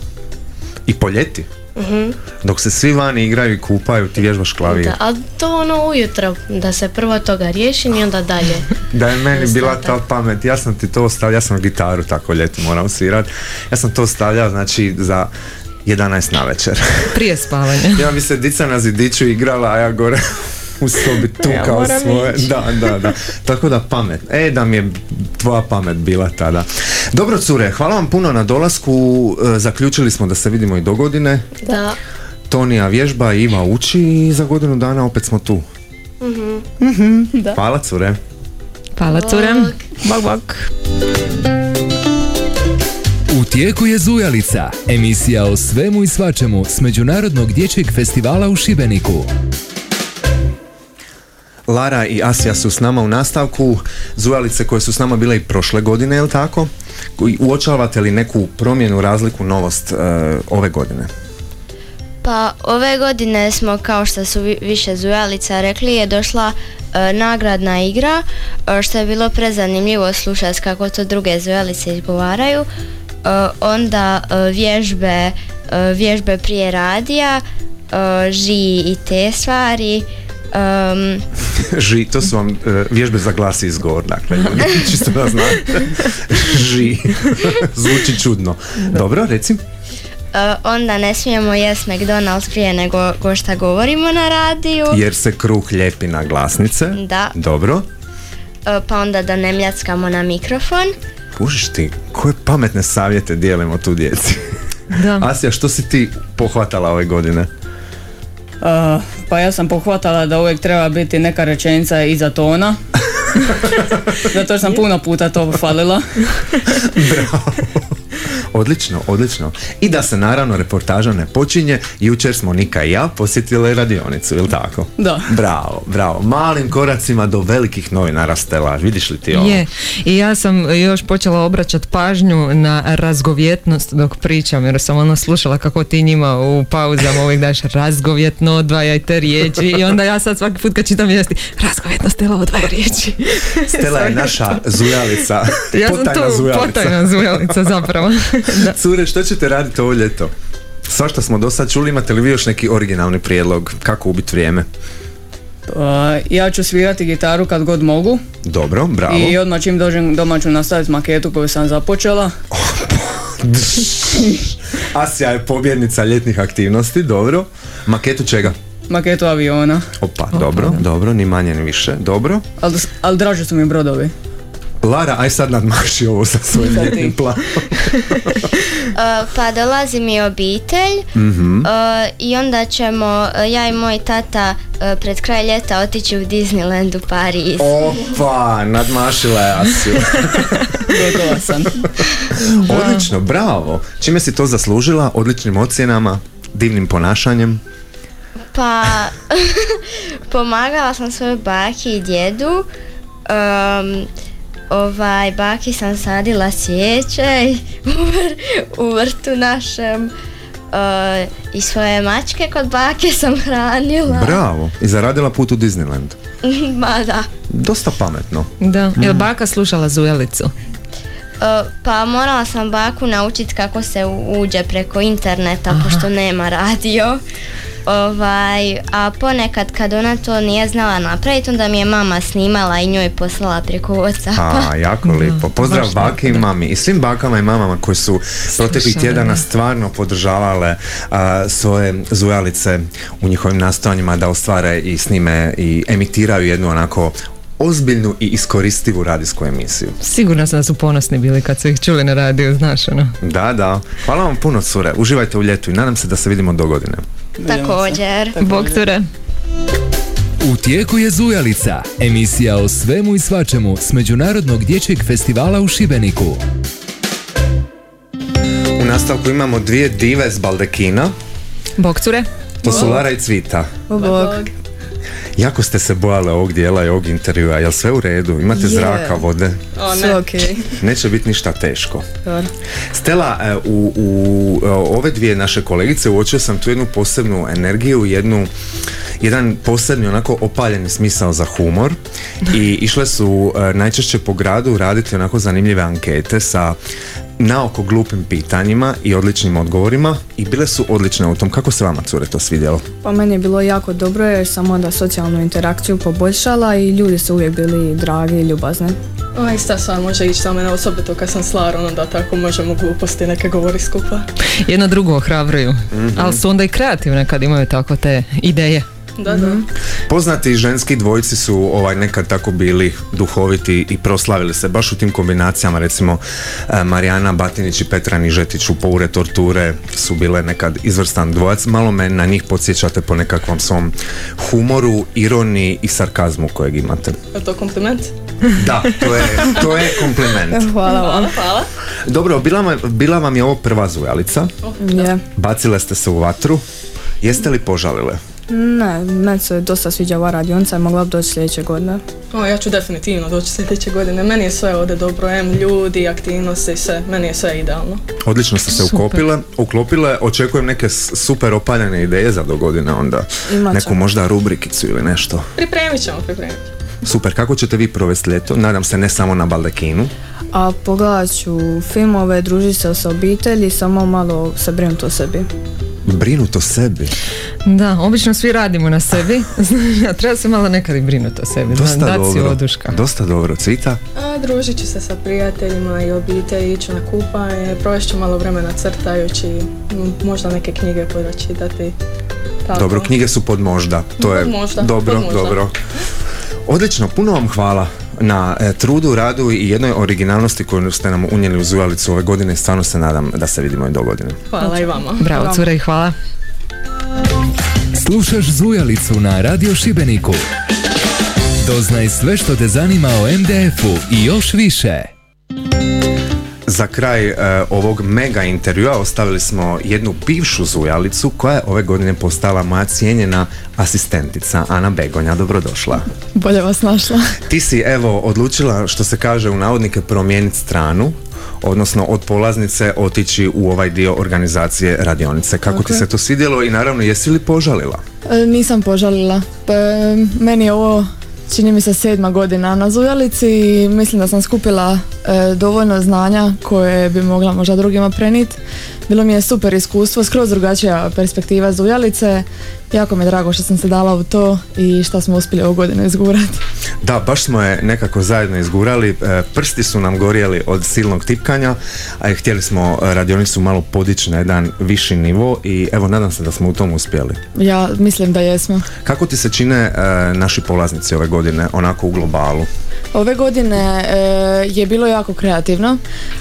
I po ljeti? Mhm. Dok se svi vani igraju i kupaju, ti vježbaš klavir. Da, a to ono ujutro, da se prvo toga riješim i onda dalje. (laughs) Da je meni bila ta pamet, ja sam ti to ostavljao, ja sam gitaru tako ljeti moram svirat, ja sam to ostavljao znači za 11 na večer. Prije spavanja. (laughs) ja bi se dica na zidiću igrala, a ja gore u sobi (laughs) tu Ja kao svoje. ići. Da, da, da. Tako da pamet. E, da mi je tvoja pamet bila tada. Dobro, cure, hvala vam puno na dolasku. E, Zaključili smo da se vidimo i do godine. Da. Tonija vježba, Iva uči i za godinu dana opet smo tu. Mhm. Hvala, cure. Hvala cure. Bog, bog. U tijeku je Zujalica, emisija o svemu i svačemu s Međunarodnog dječjeg festivala u Šibeniku. Lara i Asija su s nama u nastavku. Zujalice koje su s nama bile i prošle godine, jel tako? Koji- Uočavate li neku promjenu, razliku, novost e, ove godine? Pa ove godine smo, kao što su vi- više zujalica rekli, je došla e, nagradna igra, e, što je bilo prezanimljivo slušati kako to druge zujalice izgovaraju. E, onda e, vježbe, e, vježbe prije radija, e, ži i te stvari. Em, (laughs) Ži, to su vam e, vježbe za glas i izgovor, dakle, čisto da znate. Ži. (laughs) Zvuči čudno. Dobro, reci. e, onda ne smijemo jest McDonald's prije nego go šta govorimo na radiju. Jer se kruh lijepi na glasnice. Da. Dobro. E, pa onda da ne mljackamo na mikrofon. Kužiš ti, koje pametne savjete dijelimo tu djeci. Da. Asija, što si ti pohvatala ove godine? Uh, pa ja sam pohvatala da uvijek treba biti neka rečenica iza tona. (laughs) Zato što sam puno puta to falila. Odlično, odlično. I da se naravno reportaža ne počinje, jučer smo Nika i ja posjetili radionicu, ili tako? Da. Bravo, bravo. Malim koracima do velikih novinara Stela. Vidiš li ti ovo? Je, i ja sam još počela obraćati pažnju na razgovjetnost dok pričam, jer sam ono slušala kako ti njima u pauzama uvijek daš razgovjetno odvajaj te riječi i onda ja sad svaki put kad čitam vijesti razgovjetno stela odvaja riječi. Stela je naša zujalica. Ja sam tu zujalica. potajna zujalica zapravo. Cure, što ćete raditi ovo ljeto? Svašta smo do sad čuli, imate li vi još neki originalni prijedlog? Kako ubiti vrijeme? Uh, ja ću svirati gitaru kad god mogu. Dobro, bravo. I odmah čim dođem doma ću nastaviti maketu koju sam započela. (laughs) Asija je pobjednica ljetnih aktivnosti, dobro. Maketu čega? Maketu aviona. Opa, dobro, dobro, ni manje ni više, dobro. Ali al draže su mi brodovi. Lara, aj sad nadmaši ovo sa svojim ljetnim planom. Uh, (laughs) pa dolazi mi obitelj Mhm. uh, i onda ćemo uh, ja i moj tata uh, pred kraj ljeta otići u Disneyland u Pariz. Opa, nadmašila je Asiju. (laughs) Gotova sam. (laughs) Odlično, bravo. Čime si to zaslužila? Odličnim ocjenama, divnim ponašanjem. Pa pomagala sam svojoj baki i djedu. Um, ovaj, baki sam sadila svijeće u, vr- u vrtu našem. Uh, I svoje mačke kod bake sam hranila. Bravo. I zaradila put u Disneyland. (laughs) Ma da. Dosta pametno. Da, jel baka slušala Zujelicu? Uh, pa morala sam baku naučiti kako se u- uđe preko interneta Aha. pošto nema radio. Ovaj, a ponekad kad ona to nije znala napraviti, onda mi je mama snimala i njoj poslala preko Whatsappa. A, jako (laughs) lijepo. Pozdrav baš baki i mami i svim bakama i mamama koji su proteklih tjedana stvarno podržavale a, svoje zujalice u njihovim nastojanjima da ostvare i snime i emitiraju jednu onako ozbiljnu i iskoristivu radijsku emisiju. Sigurno sam da su ponosni bili kad su ih čuli na radiju, znaš ono. Da, da. Hvala vam puno cure. Uživajte u ljetu i nadam se da se vidimo do godine. Također. Bog ture. U tijeku je Zujalica, emisija o svemu i svačemu s Međunarodnog dječjeg festivala u Šibeniku. U nastavku imamo dvije dive s Baldekina. Bog ture. To su Lara i Cvita. Bog. Jako ste se bojale ovog dijela i ovog intervjua. Jel sve u redu? Imate Je. zraka, vode? O, Sve okej. Neće biti ništa teško. Dobro. Stella, e, u, u e, ove dvije naše kolegice uočio sam tu jednu posebnu energiju, jednu, jedan posebni onako opaljeni smisao za humor i išle su e, najčešće po gradu raditi onako zanimljive ankete sa naoko glupim pitanjima i odličnim odgovorima i bile su odlične u tom. Kako se vama cure to svidjelo? Pa meni je bilo jako dobro jer sam onda socijalnu interakciju poboljšala i ljudi su uvijek bili dragi i ljubazni. O, ista stvar može ići na mene osobito kad sam s Larom, onda tako možemo gluposti neke govori skupa. Jedno drugo ohrabruju, Mhm. ali su onda i kreativne kad imaju tako te ideje. Da, da. Poznati ženski dvojci su ovaj nekad tako bili duhoviti i proslavili se baš u tim kombinacijama recimo e, Marijana Batinić i Petra Nižetić u Poure Torture su bile nekad izvrstan dvojac malo me na njih podsjećate po nekakvom svom humoru, ironiji i sarkazmu kojeg imate Je to kompliment? da, to je, to je kompliment (laughs) Hvala vam. Hvala. dobro, bila, vam- bila vam je ovo prva zujalica Je. bacile ste se u vatru jeste li požalile? Ne, meni se dosta sviđa ova radionica i mogla bi doći sljedeće godine. O, ja ću definitivno doći sljedeće godine. Meni je sve ovdje dobro, em, ljudi, aktivnosti, sve. Meni je sve idealno. Odlično ste se Super. ukopile, uklopile, očekujem neke s- super opaljene ideje za do godine onda. Imat Neku možda rubrikicu ili nešto. Pripremit ćemo, pripremit ćemo. Super, kako ćete vi provesti ljeto? Nadam se ne samo na Baldekinu. A pogledat ću filmove, družit se sa obitelji, samo malo se brinuti o sebi. Brinut o sebi. Da, obično svi radimo na sebi, (laughs) a treba se malo nekad i brinuti o sebi, da, Dosta si dobro. oduška. Dosta dobro. Cvita? A, družit ću se sa prijateljima i obitelji, ići na kupanje, provest ću malo vremena crtajući, možda neke knjige pročitati. Tako. Dobro, knjige su pod možda. To je Pod možda, dobro, pod možda. dobro. Odlično, puno vam hvala na e, trudu, radu i jednoj originalnosti koju ste nam unijeli u Zujalicu ove godine i stvarno se nadam da se vidimo i do godine. Hvala i vama. Bravo, cure i hvala. Slušaš Zujalicu na Radio Šibeniku. Doznaj sve što te zanima o MDF-u i još više. Za kraj e, ovog mega intervjua ostavili smo jednu bivšu zujalicu koja je ove godine postala moja cijenjena asistentica Ana Begonja. Dobrodošla. Bolje vas našla. Ti si evo odlučila što se kaže u navodnike promijeniti stranu odnosno od polaznice otići u ovaj dio organizacije radionice. Kako Tako ti se to svidjelo i naravno jesi li požalila? E, Nisam požalila. Pa, e, meni je ovo čini mi se sedma godina na Zujalici i mislim da sam skupila e, dovoljno znanja koje bi mogla možda drugima prenijeti. Bilo mi je super iskustvo, skroz drugačija perspektiva Zujalice. Jako mi je drago što sam se dala u to i što smo uspjeli ovu godinu izgurati. Da, baš smo je nekako zajedno izgurali. E, Prsti su nam gorjeli od silnog tipkanja, a htjeli smo e, radionicu malo podići na jedan viši nivo i evo nadam se da smo u tom uspjeli. Ja mislim da jesmo. Kako ti se čine e, naši polaznici ove godine, onako u globalu? Ove godine e, je bilo jako kreativno.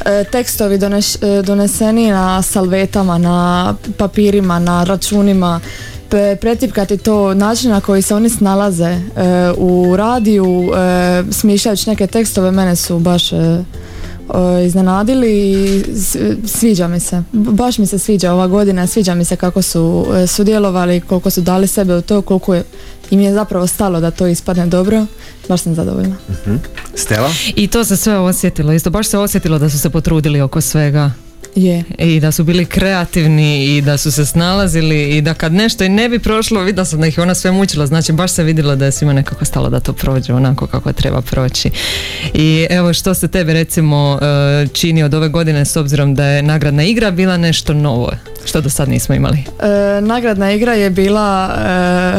E, tekstovi doneš- e, doneseni na salvetama, na papirima, na računima, pretipkati to način na koji se oni snalaze e, u radiju, e, smišljajući neke tekstove, mene su baš e, iznenadili i s- sviđa mi se. Baš mi se sviđa ova godina, sviđa mi se kako su e, sudjelovali, koliko su dali sebe u to, koliko je, im je zapravo stalo da to ispadne dobro. Baš sam zadovoljna. Mhm. Stela? I to se sve osjetilo, isto baš se osjetilo da su se potrudili oko svega. Je. I da su bili kreativni i da su se snalazili i da kad nešto i ne bi prošlo, vidio sam da ih ona sve mučila, znači baš se vidjelo da je svima nekako stalo da to prođe onako kako treba proći. I evo što se tebi recimo e, čini od ove godine s obzirom da je nagradna igra bila nešto novo, što do sad nismo imali. E, nagradna igra je bila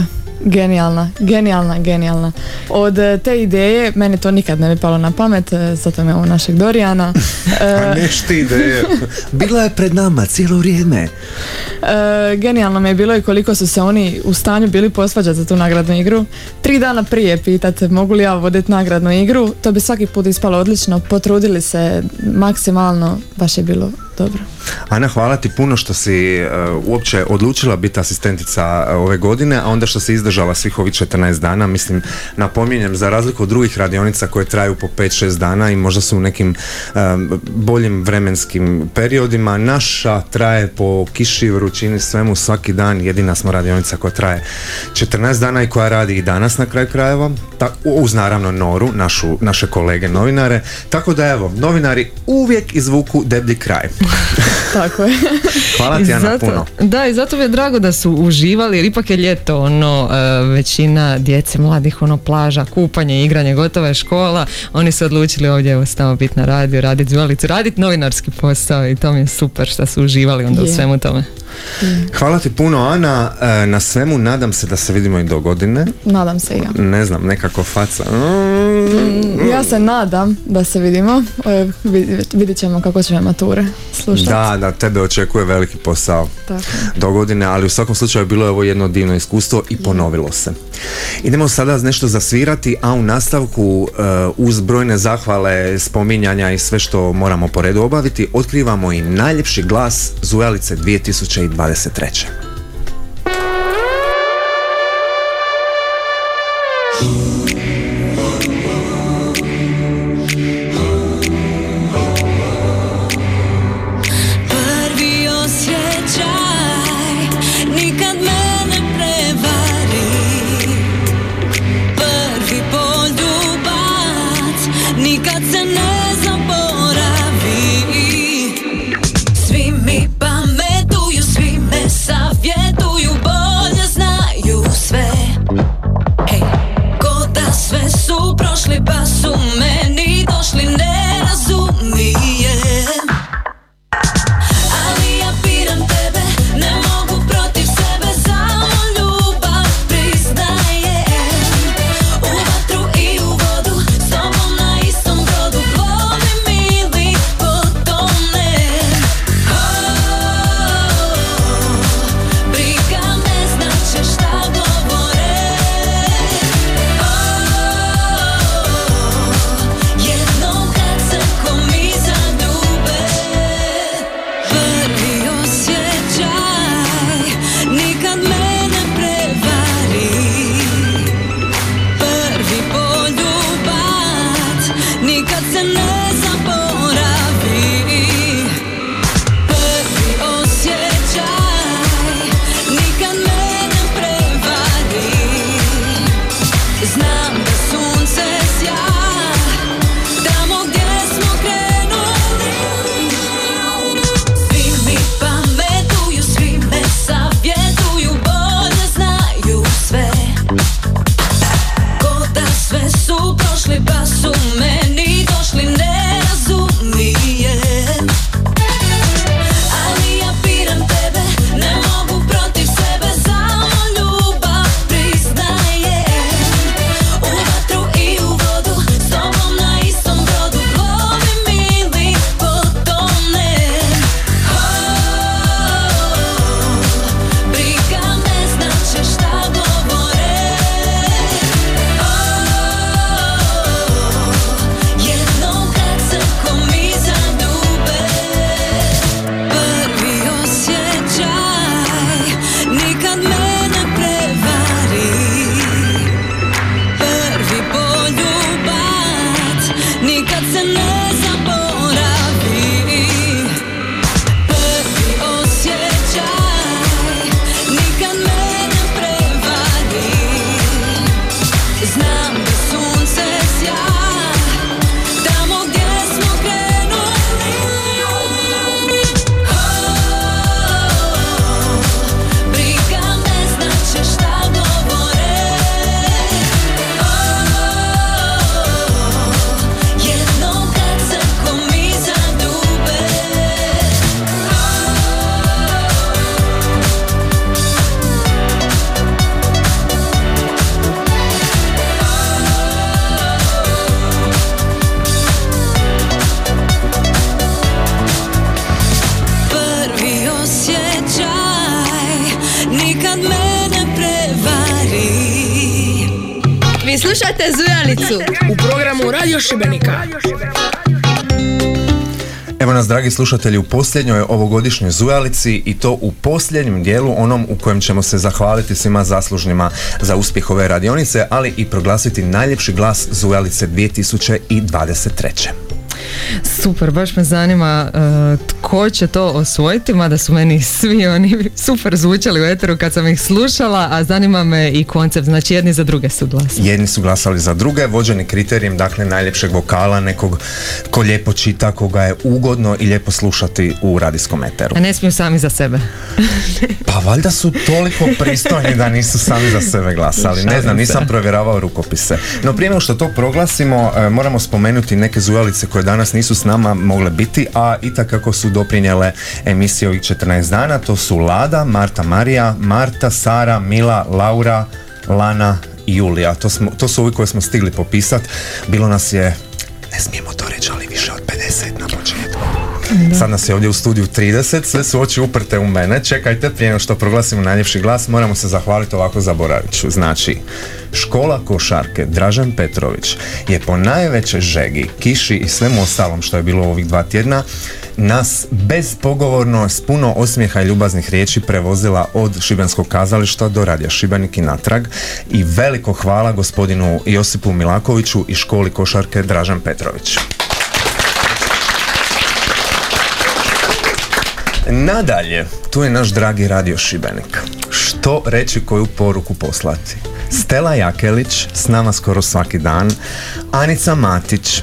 e, genijalna, genijalna, genijalna. Od e, te ideje, meni to nikad ne bi palo na pamet, e, zato imamo našeg Dorijana. (laughs) E, A neš ti ideje. (laughs) Bila je pred nama cijelo vrijeme. E, genijalno mi je bilo i koliko su se oni u stanju bili posvađati za tu nagradnu igru. Tri dana prije pitate mogu li ja voditi nagradnu igru, to bi svaki put ispalo odlično, potrudili se maksimalno, baš je bilo dobro. Ana, hvala ti puno što si uh, uopće odlučila biti asistentica uh, ove godine, a onda što si izdržala svih ovih 14 dana. Mislim, napominjem, za razliku od drugih radionica koje traju po 5-6 dana i možda su u nekim um, boljim vremenskim periodima, naša traje po kiši, vrućini, svemu svaki dan. Jedina smo radionica koja traje 14 dana i koja radi i danas na kraju krajeva, ta, uz naravno Noru, našu, naše kolege novinare. Tako da evo, novinari uvijek izvuku deblji kraj. (laughs) Tako je. Hvala ti Ana zato- puno. Da, i zato mi je drago da su uživali, jer ipak je ljeto, ono, e, većina djece, mladih, ono, plaža, kupanje, igranje, gotova je škola, oni su odlučili ovdje, evo, stavo biti na radiju, raditi zvalicu, raditi novinarski posao i to mi je super što su uživali onda u svemu tome. Hvala ti puno Ana, e, na svemu nadam se da se vidimo i do godine. Nadam se i ja. Ne znam, nekako faca. Mm, Ja se nadam da se vidimo, e, vid- vidit ćemo kako će mature slušati. Da, da, tebe očekuje veliki posao Tako. do godine, ali u svakom slučaju bilo je ovo jedno divno iskustvo i ponovilo se. Idemo sada nešto zasvirati, a u nastavku e, uz brojne zahvale, spominjanja i sve što moramo po redu obaviti, otkrivamo i najljepši glas Zujalice 2023. kad mene prevari. Vi slušate Zujalicu u programu Radio Šibenika. Evo nas, dragi slušatelji, u posljednjoj ovogodišnjoj Zujalici i to u posljednjem dijelu, onom u kojem ćemo se zahvaliti svima zaslužnima za uspjeh ove radionice, ali i proglasiti najljepši glas Zujalice 2023. Super, baš me zanima uh, tko će to osvojiti, mada su meni svi oni super zvučali u eteru kad sam ih slušala, a zanima me i koncept, znači jedni za druge su glasali. Jedni su glasali za druge, vođeni kriterijem, dakle, najljepšeg vokala, nekog ko lijepo čita, koga je ugodno i lijepo slušati u radijskom eteru. A ne smiju sami za sebe. (laughs) pa valjda su toliko pristojni da nisu sami za sebe glasali. Ne znam, nisam provjeravao rukopise. No prije nego što to proglasimo, e, moramo spomenuti neke zujalice koje danas nisu s nama mogle biti, a i kako su doprinjele emisije ovih 14 dana. To su Lada, Marta Marija, Marta, Sara, Mila, Laura, Lana i Julija. To, smo, to su ovi koje smo stigli popisati. Bilo nas je, ne smijemo to reći, ali više od 50 na početku. Sad nas je ovdje u studiju 30, sve su oči uprte u mene. Čekajte, prije nego što proglasimo najljepši glas, moramo se zahvaliti ovako zaboravit ću. Znači, škola košarke Dražen Petrović je po najvećoj žegi, kiši i svemu ostalom što je bilo ovih dva tjedna nas bezpogovorno s puno osmijeha i ljubaznih riječi prevozila od Šibenskog kazališta do Radija Šibenik i natrag i veliko hvala gospodinu Josipu Milakoviću i školi košarke Dražen Petrović. Nadalje, tu je naš dragi Radio Šibenik. Što reći, koju poruku poslati? Stela Jakelić, s nama skoro svaki dan, Anica Matić,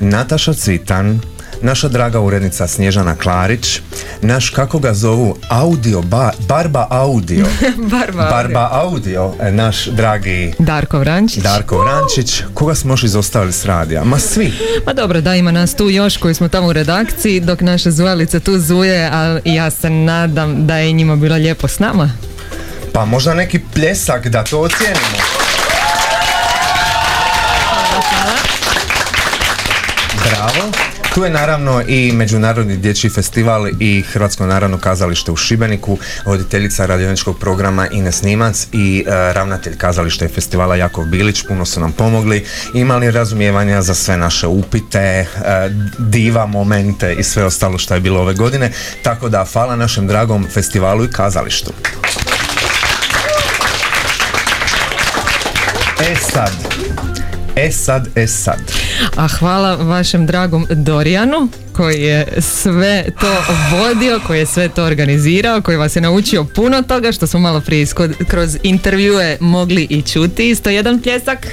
Nataša Cvitan, naša draga urednica Snježana Klarić, naš kako ga zovu audio, Barba Audio. (laughs) barba, barba audio. E, naš dragi Darko Vrančić. Darko Vrančić. Koga smo još izostavili s radija? Ma svi. Ma dobro, da ima nas tu još koji smo tamo u redakciji, dok naše zujalice tu zuje, ali ja se nadam da je njima bilo lijepo s nama. Pa možda neki pljesak da to ocijenimo. Bravo. Tu je naravno i Međunarodni dječji festival i Hrvatsko narodno kazalište u Šibeniku, voditeljica radioničkog programa Ines Nimac i e, ravnatelj kazališta i festivala Jakov Bilić, puno su nam pomogli, imali razumijevanja za sve naše upite, e, diva momente i sve ostalo što je bilo ove godine, tako da hvala našem dragom festivalu i kazalištu. E sad, e sad, e sad. A hvala vašem dragom Dorijanu koji je sve to vodio, koji je sve to organizirao, koji vas je naučio puno toga što smo malo prije kroz intervjue mogli i čuti. Isto jedan pljesak.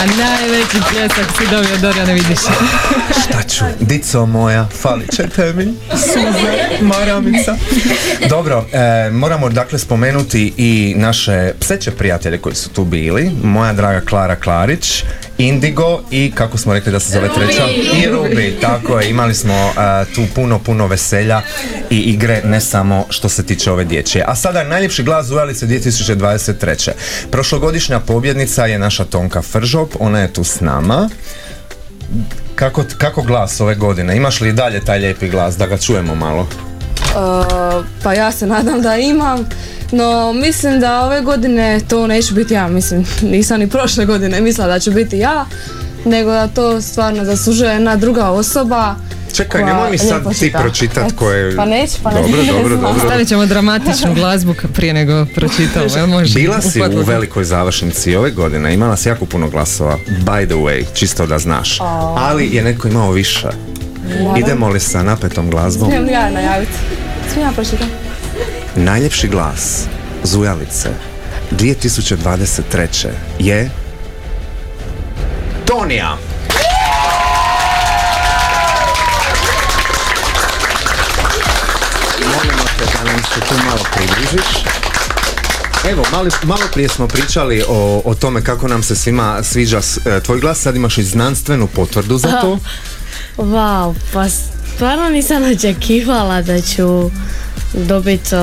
A najveći pljesak si dobio Dorija ne vidiš. Šta ću? Dico moja, falit ćete mi. Suze, maramica. Dobro, e, moramo dakle spomenuti i naše pseće prijatelje koji su tu bili. Moja draga Klara Klarić, Indigo i kako smo rekli da se zove treća i Ruby, tako je, imali smo uh, tu puno, puno veselja i igre ne samo što se tiče ove dječje. A sada najljepši glas Ujalice 2023. Prošlogodišnja pobjednica je naša Tonka Fržop, ona je tu s nama. Kako, kako glas ove godine? Imaš li dalje taj lijepi glas da ga čujemo malo? Uh, pa ja se nadam da imam. No, mislim da ove godine to neće biti ja, mislim, nisam ni prošle godine mislila da će biti ja, nego da to stvarno zaslužuje jedna druga osoba. Čekaj, nemoj mi sad ti pročitat koje... Pa neću, pa dobro, dobro, dobro. Stavit ćemo dramatičnu glazbu prije nego pročitamo, jel može? Bila si u velikoj završnici ove godine, imala si jako puno glasova, by the way, čisto da znaš. Ali je netko imao više. Idemo li sa napetom glazbom? Smijem ja najaviti? Smijem ja pročitati? Najljepši glas Zujalice 2023. je Tonija. Molimo te da nam se tu malo približiš. Evo, malo, malo prije smo pričali o, o tome kako nam se svima sviđa e, tvoj glas, sad imaš i znanstvenu potvrdu za to. (laughs) Wow, pa stvarno nisam očekivala da ću dobiti uh,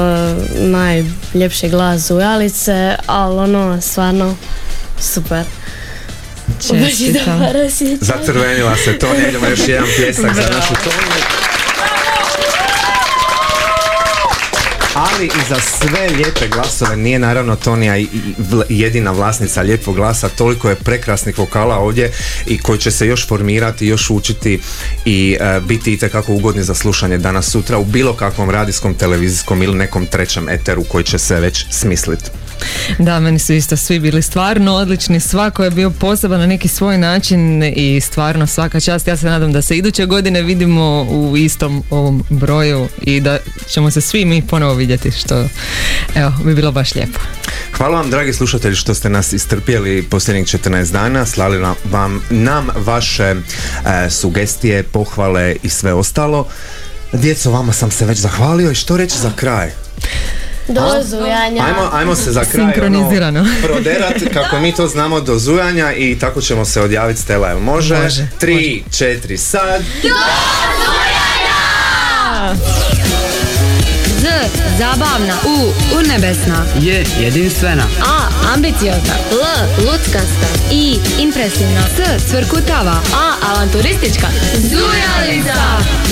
najljepši glas Ujalice, ali ono stvarno super. Čestitam. Zacrvenila se to, idemo još jedan pljesak za našu Toniju. Ali i za sve lijepe glasove nije naravno Tonija jedina vlasnica lijepog glasa, toliko je prekrasnih vokala ovdje i koji će se još formirati, još učiti i e, biti itekako ugodni za slušanje danas sutra u bilo kakvom radijskom, televizijskom ili nekom trećem eteru koji će se već smisliti. Da, meni su isto svi bili stvarno odlični, svako je bio poseban na neki svoj način i stvarno svaka čast. Ja se nadam da se iduće godine vidimo u istom ovom broju i da ćemo se svi mi ponovo vidjeti što evo, bi bilo baš lijepo. Hvala vam dragi slušatelji što ste nas istrpjeli posljednjih 14 dana, slali nam, vam, nam vaše e, sugestije, pohvale i sve ostalo. Djeco, vama sam se već zahvalio i što reći za kraj? Do zujanja. Ajmo, ajmo se za kraj Sinkronizirano. ono, (laughs) proderat kako mi to znamo do zujanja i tako ćemo se odjaviti Stela. Jel može? Može, Tri, četiri, sad. Z. Zabavna. U. Urnebesna. Je jedinstvena. A. Ambiciozna. L. Luckasta. I. Impresivna. S. Cvrkutava. A. Avanturistička. Zujalica.